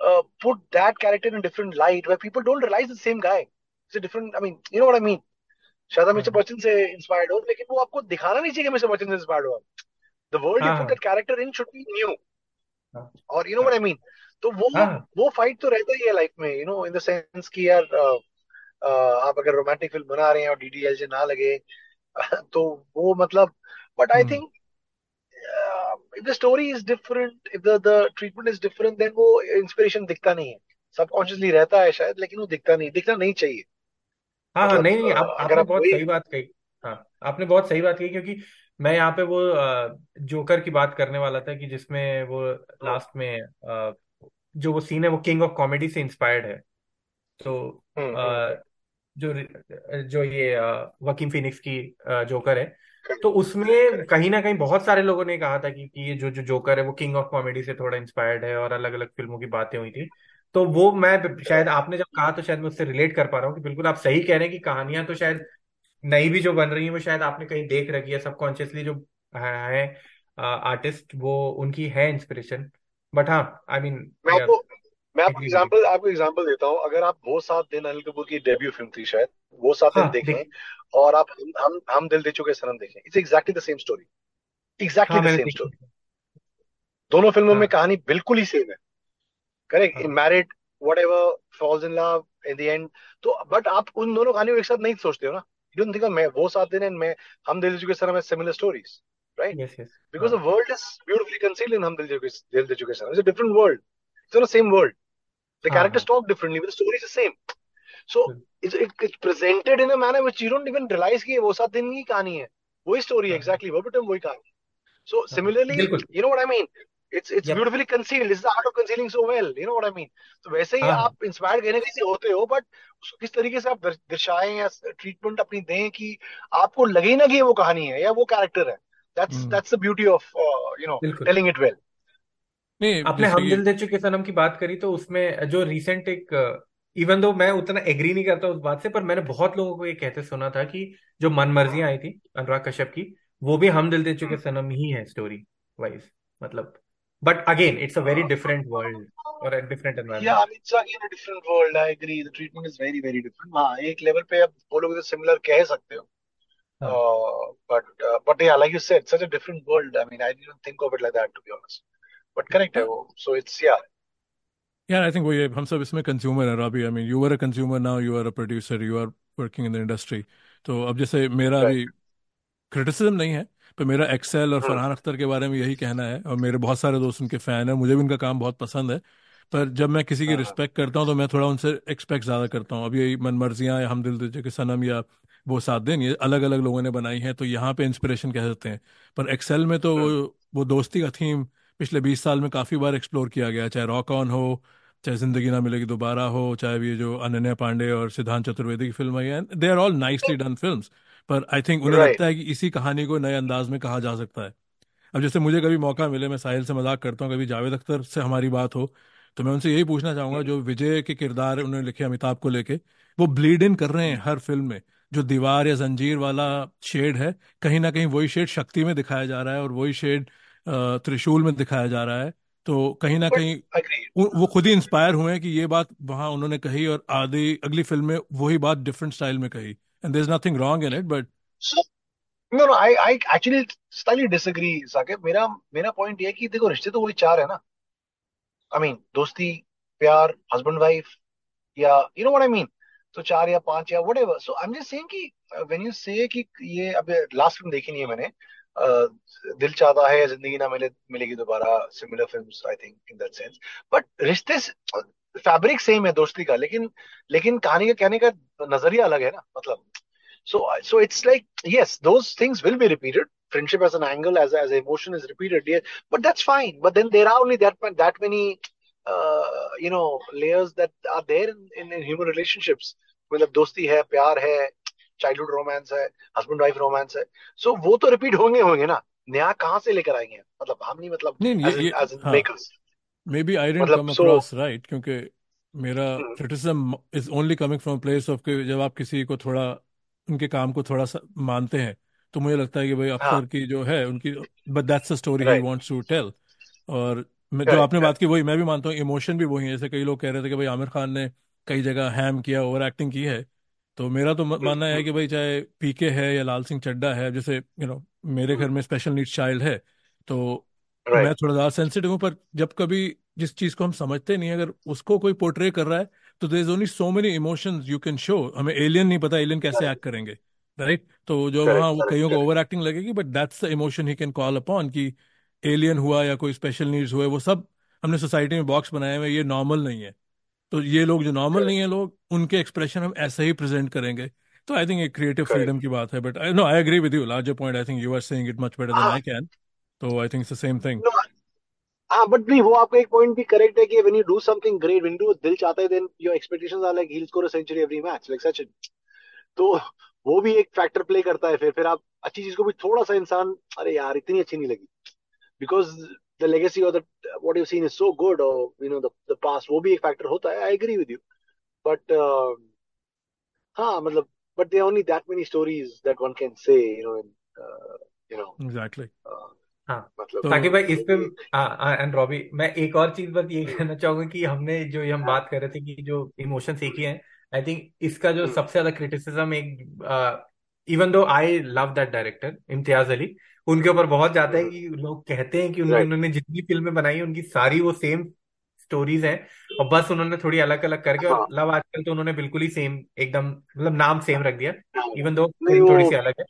put that character in different light where people don't realise the same guy it's a different I mean you know what I mean शायद आप mister हाँ बच्चन से inspired हो लेकिन वो आपको दिखाना नहीं चाहिए कि मिस्टर बच्चन से इंस्पायर्ड हो द वर्ल्ड यू हाँ put that character in should be new हाँ। और you know what I mean तो वो हाँ वो फाइट तो रहता ही है लाइफ में you know in the sense कि यार uh, uh, आप अगर रोमांटिक फ़िल्म बना रहे हैं और डीडीएलजे ना लगे तो वो मतलब but I think the story is different if the the treatment is different then वो इंस्पिरेशन दिखता नहीं है। सबकॉन्शियसली रहता है शायद लेकिन वो दिखता नहीं दिखना नहीं चाहिए। हाँ हाँ मतलब नहीं नहीं आप अगर आपने आप बहुत वही सही बात कही। हाँ आपने बहुत सही बात कही क्योंकि मैं यहाँ पे वो जोकर की बात करने वाला था कि जिसमें वो हम्म लास्ट में अ, जो वो सीन है वो किंग ऑफ़ कॉमेडी से इंस्पायर्ड है। तो हम्म अ, हम्म, जो जो ये वकीम फिनिक्स की जोकर है तो उसमें कहीं ना कहीं बहुत सारे लोगों ने कहा था कि, कि ये जो जो जोकर है वो किंग ऑफ़ कॉमेडी से थोड़ा इंस्पायर्ड है और अलग अलग फ़िल्मों की बातें हुई थी। तो वो मैं शायद आपने जब कहा तो शायद मैं उससे रिलेट कर पा रहा हूँ कि बिल्कुल आप सही कह रहे हैं कि कहानियाँ तो शायद नई भी जो बन रही है वो शायद आपने कहीं देख रखी है। सबकॉन्शियसली जो है आर्टिस्ट वो उनकी है इंस्पिरेशन बट हाँ आई मीन मैं आपको मैं आपको एग्जांपल आपको एग्जांपल देता हूँ। अगर आप वो सात दिन अनिल कपूर की डेब्यू फ़िल्म थी शायद वो दिन हाँ देखें देख और आप हम हम हम दिल दे चुके सनम देखें। It's exactly the same story exactly हाँ द सेम स्टोरी दोनों फ़िल्मों में हाँ। कहानी बिल्कुल ही सेम है। करेक्ट हाँ। Married whatever falls in love in the end तो बट आप उन दोनों कहानियों एक साथ नहीं सोचते हो ना। यू डोंट थिंक मैं वो सात दिन एंड मैं हम दिल दे चुके सनम है similar stories right yes yes because हाँ। the world is beautifully concealed in Hum Dil Dil. It's a different world. It's not the same world. The हाँ characters हाँ। talk differently, but the story is the same. It's, it, it's presented in a manner which you don't even realize कि ये वो सात दिन की कहानी है वही स्टोरी है हाँ exactly verbatim वही कहानी so हाँ similarly बिल्कुल you know what I mean it's it's yup beautifully concealed this is the art of concealing so well you know what I mean तो वैसे ही हाँ हाँ आप इंस्पायर्ड कहने से होते हो बट उसको किस तरीके से आप दर- दर्शाएँ या ट्रीटमेंट अपनी दें कि आपको लगे ही ना कि ये वो कहानी है या वो कैरेक्टर है that's hmm, that's the beauty of uh, you know बिल्कुल telling it well नहीं आपने हम दिल दे चुके सनम की बात करी तो उसमें जो रिसेंट एक इवन दो मैं उतना एग्री नहीं करता उस बात से पर मैंने बहुत लोगों को ये कहते सुना था कि जो मन मर्जियाँ आई थी अनुराग कश्यप की वो भी हम दिल दे चुके सनम ही है स्टोरी वाइज मतलब। But again it's a very different world और एक डिफरेंट एनवायरनमेंट या it's a different world I agree the treatment is very very different हाँ एक लेवल पे आप बोलोगे तो सिमिलर कह सकते हो। बट बट या like you said such a different world I mean I didn't think of it like that to be honest but correct है हाँ। वो। सो इट्स या आई थिंक वो ये हम सब इसमें कंज्यूमर है Robbie I mean you are a consumer now you are a producer you are working in the industry तो अब जैसे मेरा अभी क्रिटिसिज्म नहीं है पर मेरा एक्सेल और फरहान अख्तर के बारे में यही कहना है और मेरे बहुत सारे दोस्त उनके फ़ैन हैं मुझे भी उनका काम बहुत पसंद है पर जब मैं किसी की हाँ रिस्पेक्ट करता हूँ तो मैं थोड़ा उनसे एक्सपेक्ट ज़्यादा करता हूँ। अब ये मन मर्जियाँ या हम दिल दे के सनम या वो सात दिन ये अलग अलग लोगों ने बनाई हैं तो यहाँ पे इंस्पिरेशन कह सकते हैं। पर एक्सेल में तो वो हम्म वो दोस्ती का थीम पिछले बीस साल में काफ़ी बार एक्सप्लोर किया गया चाहे रॉक ऑन हो चाहे ज़िंदगी ना मिलेगी दोबारा हो चाहे ये जो अनन्या पांडे और सिद्धांत चतुर्वेदी की फ़िल्म आई है they are all nicely done film पर आई थिंक उन्हें right. लगता है कि इसी कहानी को नए अंदाज में कहा जा सकता है। अब जैसे मुझे कभी मौका मिले मैं साहिल से मज़ाक करता हूँ कभी जावेद अख्तर से हमारी बात हो तो मैं उनसे यही पूछना चाहूँगा जो विजय के किरदार उन्होंने लिखे अमिताभ को लेके वो ब्लीड इन कर रहे हैं हर फ़िल्म में। जो दीवार या जंजीर वाला शेड है कहीं ना कहीं वही शेड शक्ति में दिखाया जा रहा है और वही शेड त्रिशूल में दिखाया जा रहा है। तो कहीं ना कहीं वो खुद ही इंस्पायर हुए कि ये बात वहाँ उन्होंने कही और आधी अगली फ़िल्म में वही बात डिफरेंट स्टाइल में कही। And there is nothing wrong in it but no no I I actually slightly disagree Saqib मेरा मेरा पॉइंट ये है कि देखो रिश्ते तो वही चार है ना। आई मीन दोस्ती प्यार हस्बैंड वाइफ या you know what I mean तो चार या पाँच या whatever so I am just saying कि व्हेन यू से कि ये अब लास्ट फ़िल्म देखी नहीं है मैंने दिल चाहता है ज़िंदगी ना मिले, मिलेगी दोबारा similar film I think in that sense but रिश्ते फैब्रिक सेम है दोस्ती का, लेकिन लेकिन कहानी का, कहने का नज़रिया अलग है ना मतलब। So so it's like yes those things will be repeated friendship as an angle as as emotion is repeatedly but that's fine but then there are only that that many you know layers that are there in human relationships मतलब दोस्ती है, प्यार है childhood romance है husband wife romance है। So वो तो repeat होंगे होंगे ना। नया कहाँ से लेकर आएँगे? मतलब हम नहीं मतलब नहीं ये ये हाँ। Makers maybe I didn't come across right क्योंकि मेरा criticism is only coming from place of कि जब आप किसी को थोड़ा उनके काम को थोड़ा सा मानते हैं तो मुझे लगता है कि भाई हाँ। की जो है उनकी but that's the story he wants to tell और मैं- जो आपने बात की वही मैं भी मानता हूँ इमोशन भी वही है। जैसे कई लोग कह रहे थे कि भाई आमिर खान ने कई जगह हैम किया ओवर एक्टिंग की है। तो मेरा तो मानना है कि भाई चाहे पीके है या लाल सिंह चड्डा है जैसे यू नो मेरे घर में स्पेशल नीड्स चाइल्ड है तो मैं थोड़ा ज़्यादा सेंसिटिव हूँ पर जब कभी जिस चीज़ को हम समझते नहीं अगर उसको कोई पोर्ट्रे कर रहा है तो there is only so many emotions you can show हमें एलियन नहीं पता एलियन कैसे एक्ट करेंगे राइट तो जो वहाँ वो कईयों को ओवर एक्टिंग लगेगी but that's the emotion he can call upon कि एलियन हुआ या कोई स्पेशल नीड्स हुए वो सब हमने सोसाइटी में बॉक्स बनाए हुए ये नॉर्मल नहीं है। तो ये लोग जो नॉर्मल नहीं है लोग उनके एक्सप्रेशन हम ऐसे ही प्रेजेंट करेंगे। तो आई थिंक एक क्रिएटिव फ्रीडम की बात है but I know I agree with you larger point I think you are saying it much better then हाँ। आई कैन तो I think it's the same thing हाँ बट नहीं वो आपका एक पॉइंट भी करेक्ट है कि when you do something great when do Dil Chahta Hai then your expectations are like he will score a century every match like Sachin. तो वो भी एक फैक्टर प्ले करता है फिर फिर आप अच्छी चीज़ को भी थोड़ा सा इंसान अरे यार इतनी अच्छी नहीं लगी। बिकॉज़ द लेगेसी और the what you seen is so good और you know the the past वो भी एक फैक्टर होता है I agree with you but हाँ मतलब but there only that many stories that one can say you know you know exactly हाँ। मतलब तो साकिब भाई इस पे एंड रॉबी मैं एक और चीज़ बस ये कहना चाहूँगा कि हमने जो ये हम बात कर रहे थे कि जो इमोशंस एक ही हैं आई थिंक इसका जो हम्म, सबसे ज़्यादा क्रिटिसिज्म एक even though I love that director Imtiaz Ali उनके ऊपर बहुत जाता है हम्म, कि लोग कहते हैं कि उन्होंने जितनी फ़िल्में बनाई उनकी सारी वो सेम स्टोरीज हैं। और बस उन्होंने थोड़ी अलग अलग करके और हाँ। लव आजकल तो उन्होंने बिल्कुल ही सेम एकदम मतलब नाम सेम रख दिया इवन दो थोड़ी सी अलग है।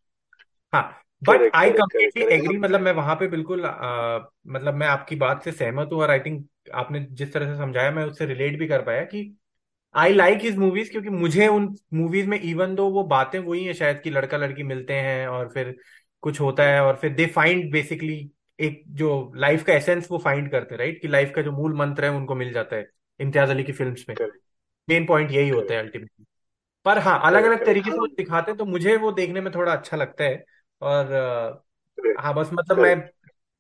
हाँ बट आई कम्प्लीटली एग्री मतलब मतलब मैं वहाँ पे बिल्कुल आ, मतलब मैं आपकी बात से सहमत हूँ और आई थिंक आपने जिस तरह से समझाया मैं उससे रिलेट भी कर पाया कि आई लाइक हिज मूवीज़ क्योंकि मुझे उन मूवीज़ में इवन दो वो बातें वही है शायद कि लड़का लड़की मिलते हैं और फिर कुछ होता है और फिर दे फाइंड बेसिकली एक जो लाइफ का एसेंस वो फाइंड करते हैं राइट कि लाइफ का जो मूल मंत्र है उनको मिल जाता है इम्तियाज़ अली की फ़िल्म में। मेन पॉइंट यही होता है अल्टीमेटली पर हाँ अलग अलग तरीके से वो दिखाते हैं तो मुझे वो देखने में थोड़ा अच्छा लगता है और हाँ बस मतलब मैं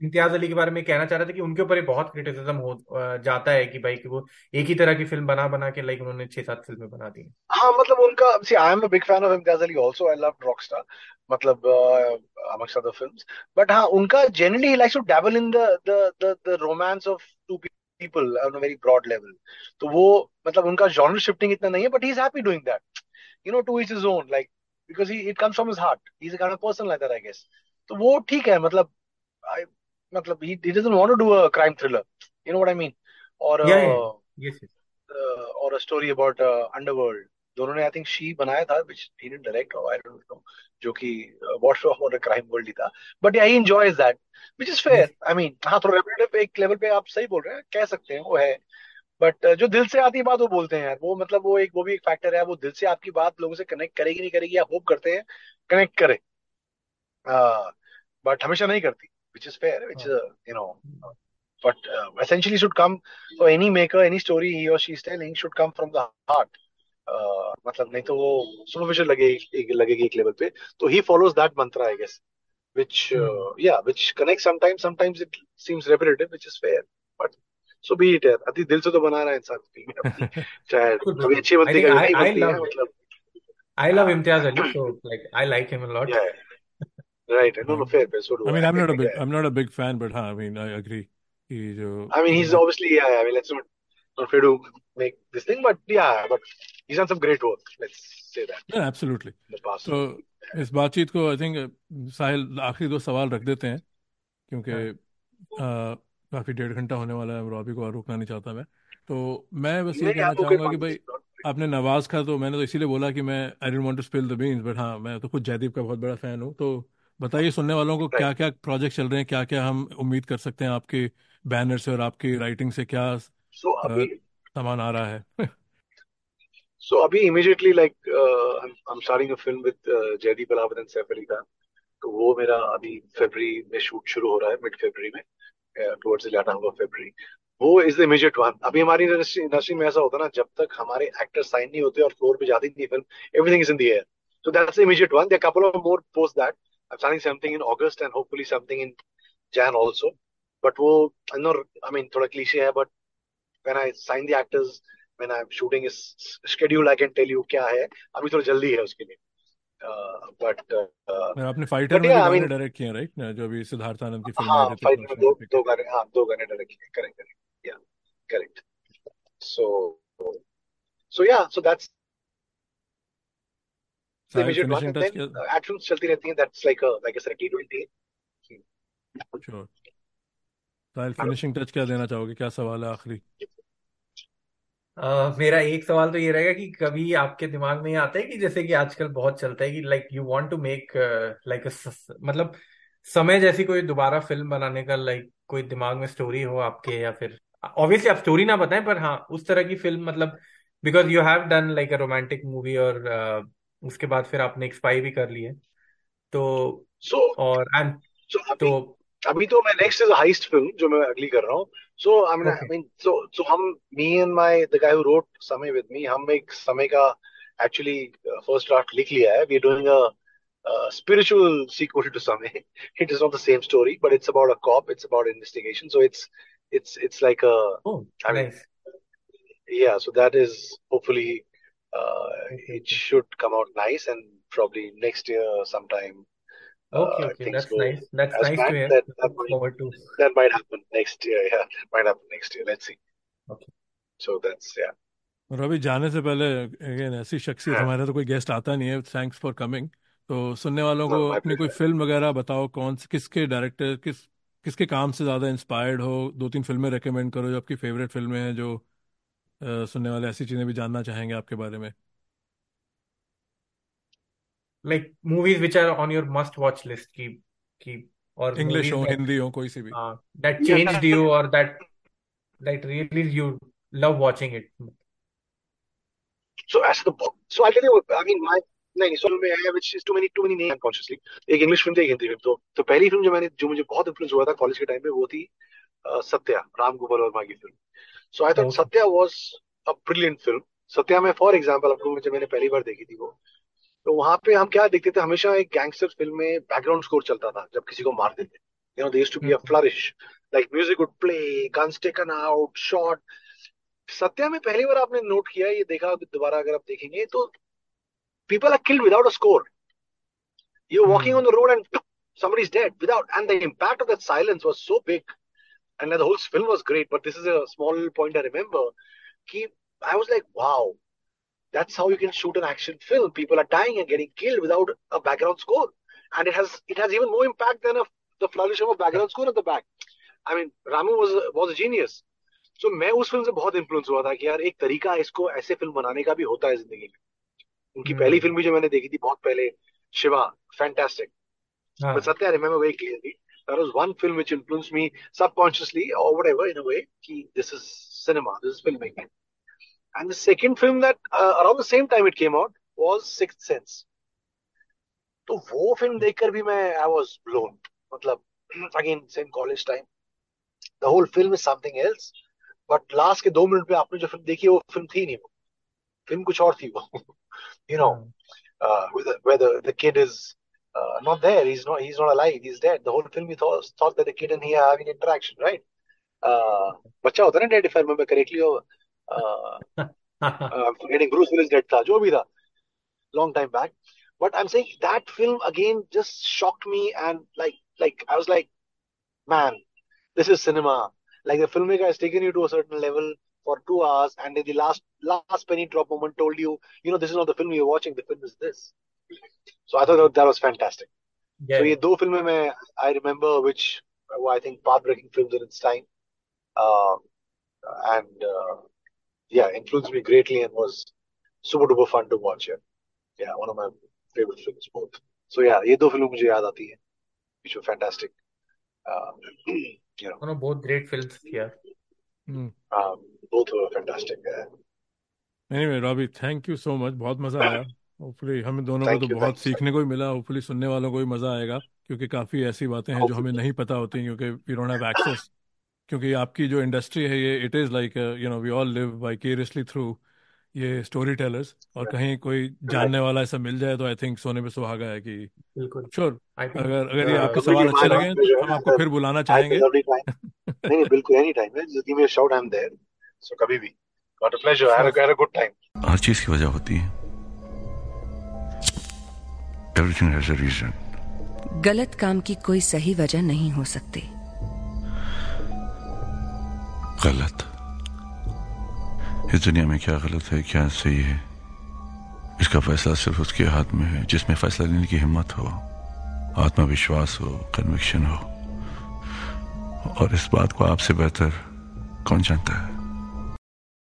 इम्तियाज़ अली के बारे में कहना चाह रहे थे कि उनके ऊपर ये बहुत क्रिटिसिज्म हो जाता है कि भाई कि वो एक ही तरह की फ़िल्म बना बना के लाइक उन्होंने छह सात फ़िल्में बना दी। हाँ मतलब उनका see I am a big fan of Imtiaz Ali also I love Rockstar मतलब अमंगस्ट अदर फिल्म्स बट हाँ उनका generally likes to dabble in the romance of two people on a very broad level तो वो मतलब उनका genre shifting इतना नहीं है but he is happy doing that you know to his his own like because he it comes from his heart he is a kind of person like that I guess तो वो ठीक है मतलब I मतलब he, he doesn't want to do a crime thriller. You know what I mean? Or या a yes uh, or a story about uh, underworld. दोनों ने I think she बनाया था which he didn't direct or I don't know जो कि watch और crime world ही था. But he enjoys that which is fair I mean हाँ थोड़ा रेपिटेटिव एक लेवल पे आप सही बोल रहे हैं कह सकते हैं वो है. बट जो दिल से आती बात वो बोलते हैं यार वो मतलब वो एक वो भी एक फैक्टर है वो दिल से आपकी बात लोगों से कनेक्ट करेगी नहीं करेगी आप होप करते हैं कनेक्ट करे. बट हमेशा नहीं करती. which is fair which you know but uh, essentially should come for any maker any story he or she is telling should come from the heart uh, मतलब नहीं तो वो सुपरफिशियल लगेगी लगेगी एक लेवल पे तो he follows that mantra I guess which uh, yeah which connects sometimes sometimes it seems repetitive which is fair but so be it यार अति दिल से तो बना रहा है इंसान फिल्में अपनी चाहे कभी अच्छी I बनती think कभी I नहीं I बनती है love मतलब I love हाँ Imtiaz Ali so like I like him a lot yeah Right no no fair fair so do I mean, I'm I not a big, I'm not a big fan, but हाँ, I mean, I agree कि जो I mean he's obviously yeah I mean let's not not try to make this thing but yeah but he's done some great work let's say that yeah, absolutely. तो इस बातचीत को I think साहिल आखिरी दो सवाल रख देते हैं क्योंकि हाँ काफ़ी डेढ़ घंटा होने वाला है रॉबी को और रुकना नहीं चाहता मैं तो मैं बस ये कहना चाहूँगा कि भाई आपने नवाज़ का तो मैंने तो इसीलिए बोला कि मैं I don't want to spill the beans but हाँ मैं तो खुद जयदीप का बहुत बड़ा फ़ैन हूँ तो बताइए सुनने वालों को क्या क्या प्रोजेक्ट चल रहे हैं क्या क्या हम उम्मीद कर सकते हैं आपके बैनर से और आपकी राइटिंग से क्या सो अभी सामान आ रहा है? सो अभी immediately like I am starting a film with Jaideep Ahlawat and Saif Ali Khan तो वो मेरा अभी फरवरी में शूट शुरू हो रहा है मिड फरवरी में टुवर्ड्स द लैटर ऑफ़ फरवरी वो इज़ द इमीडिएट वन अभी हमारी इंडस्ट्री में ऐसा होता है ना जब तक हमारे एक्टर साइन नहीं होते और फ्लोर पे जाती नहीं film everything is in the air so that's the immediate one. There are a couple of more post that. I'm starting something in August and hopefully something in Jan also. But wo, I know, I mean, thoda cliche hai, but when I sign the actors, when I'm shooting is schedule, I can tell you क्या है. अभी थोड़ा जल्दी है उसके लिए. Uh, but uh, मैं आपने फाइटर but में भी yeah, I गाने mean, डायरेक्ट किए हैं राइट जो अभी सिद्धार्थ आनंद की फिल्म है हाँ, ऋतिक फाइट में रोशन दो ऋतिक दो गाने हाँ दो गाने डायरेक्ट किए. Correct, correct. Yeah, correct. So, so yeah, so that's the immediate one. And then uh, actions चलती रहती हैं. That's like a like I said, T20. Sure Sahil finishing touch क्या देना चाहोगे क्या सवाल है आखिरी अ, मेरा एक सवाल तो ये रहेगा कि कभी आपके दिमाग में आता है कि जैसे कि आजकल बहुत चलता है कि like you want to make like मतलब समय जैसी कोई दोबारा फ़िल्म बनाने का लाइक like, कोई दिमाग में स्टोरी हो आपके या फिर ऑब्वियसली आप स्टोरी ना बताएँ पर हाँ उस तरह की फ़िल्म मतलब because you have done like a romantic movie और उसके बाद फिर आपने एक स्पाई भी कर ली है। तो So और एंड So तो अभी तो मैं नेक्स्ट इज़ हाइस्ट फ़िल्म जो मैं अगली कर रहा हूँ। So I mean I mean so so हम me and my the guy who wrote Samay with me हम एक समय का एक्चुअली फ़र्स्ट ड्राफ्ट लिख लिया है। We are doing a spiritual sequel to Samay it is not the same story but it's about a cop it's about investigation so it's like a oh I mean nice yeah so that is hopefully uh, it should come out nice and probably next year sometime Okay, uh, okay, that's nice. That's nice to hear. that that might forward to. that might happen next year. Yeah, that might happen next year. Let's see. Okay. So that's yeah. और अभी जाने से पहले again ऐसी शख्सियत हाँ. हमारे तो कोई गेस्ट आता नहीं है थैंक्स फॉर कमिंग तो सुनने वालों No, को अपनी कोई फ़िल्म वगैरह बताओ कौन से किसके डायरेक्टर किस किसके काम से ज़्यादा इंस्पायर्ड हो दो तीन फ़िल्में रेकमेंड करो जो आपकी फेवरेट फ़िल्में हैं जो अ, सुनने वाले ऐसी चीज़ें भी जानना चाहेंगे आपके बारे में? Like movies which are on your must watch list की की और इंग्लिश हो हिंदी हो कोई सी भी। दैट चेंज यू और that that really you love watching it so so I can I mean एक इंग्लिश फ़िल्म तो पहली फ़िल्म जो मैंने जो मुझे बहुत इन्फ्लुएंस हुआ था कॉलेज के टाइम पे वो थी अ, सत्या राम गोपाल वर्मा की film so I thought. Satya was a brilliant film Satya में फॉर एग्जांपल आपको जब मैंने पहली बार देखी थी वो तो वहाँ पे हम क्या देखते थे? हमेशा एक गैंगस्टर फ़िल्म में बैकग्राउंड स्कोर चलता था जब किसी को मार देते। You know there to be a. Flourish like music would play guns taken out shot Satya में पहली बार आपने नोट किया ये देखा दोबारा अगर आप देखेंगे तो people are killed without a score. You're walking Hmm. on the end and somebody's dead without and the impact of that silence was so big. and the whole film was great but this is a small point i remember ki, i was like wow that's how you can shoot an action film people are dying and getting killed without a background score and it has it has even more impact than a, the flourish of a background score at the back i mean ramu was was a genius so मैं उस film से बहुत influence हुआ था कि यार एक तरीका है इसको ऐसे फिल्म बनाने का भी होता है जिंदगी में उनकी Hmm. पहली फिल्म भी जो मैंने देखी थी बहुत पहले शिवा फैंटास्टिक हाँ. but Satya, I remember very clearly. That was one film which influenced me subconsciously or whatever in a way. Ki, this is cinema, this is filmmaking. And the second film that uh, around the same time it came out was Sixth Sense. तो वो film देखकर भी मैं I was blown. मतलब again same college time. The whole film is something else. But last के दो minute पे आपने जो फ़िल्म देखी है वो फ़िल्म थी नहीं वो फ़िल्म कुछ और थी वो you know Hmm. uh, whether, whether the kid is uh, not there, he's not he's not alive, he's dead. The whole film you thought thought that the kid and he are having interaction, right? Uh, बच्चा होता है ना dead if I remember correctly. Or, uh, uh, forgetting Bruce Willis dead था, जो भी था, long time back. But I'm saying that film again just shocked me and like like I was like, man, this is cinema. Like the filmmaker has taken you to a certain level for two hours, and in the last last penny drop moment told you, you know, this is not the film you're watching. The film is this. So I thought that, that was fantastic. Yeah. So ये दो फिल्में मैं I remember which were I think path-breaking films in its time, uh, and uh, yeah, influenced me greatly and was super duper fun to watch. Yeah, yeah, one of my favorite films both. So yeah, ये दो फिल्में मुझे याद आती हैं, which were fantastic. Uh, you know, One of both great films here. Hmm um, both were fantastic. Yeah. Anyway Robbie thank you so much बहुत मजा आया होपफुली हमें दोनों को तो you, बहुत you. सीखने को भी मिला। होपफुली सुनने वालों को भी मज़ा आएगा क्योंकि काफ़ी ऐसी बातें हैं जो हमें नहीं पता होती क्योंकि वी डोंट हैव एक्सेस क्योंकि आपकी जो इंडस्ट्री है ये it is like you know we all live vicariously through ये स्टोरी टेलर्स और कहीं कोई जानने वाला ऐसा मिल जाए तो आई थिंक सोने पे सुहागा है कि बिल्कुल। श्योर I think अगर अगर ये uh, आपके सवाल अच्छे लगे तो हम आपको फिर बुलाना चाहेंगे। feel every time. नहीं नहीं बिल्कुल एनी टाइम है give me a shout I'm there. So कभी भी. I had a, I had a good time. हर चीज़ की वजह होती है। एवरीथिंग हैज़ अ रीजन गलत काम की कोई सही वजह नहीं हो सकती। गलत? इस दुनिया में क्या गलत है क्या सही है? इसका फैसला सिर्फ़ उसके हाथ में है जिसमें फैसला लेने की हिम्मत हो आत्मविश्वास हो कन्विक्शन हो। और इस बात को आपसे बेहतर कौन जानता है?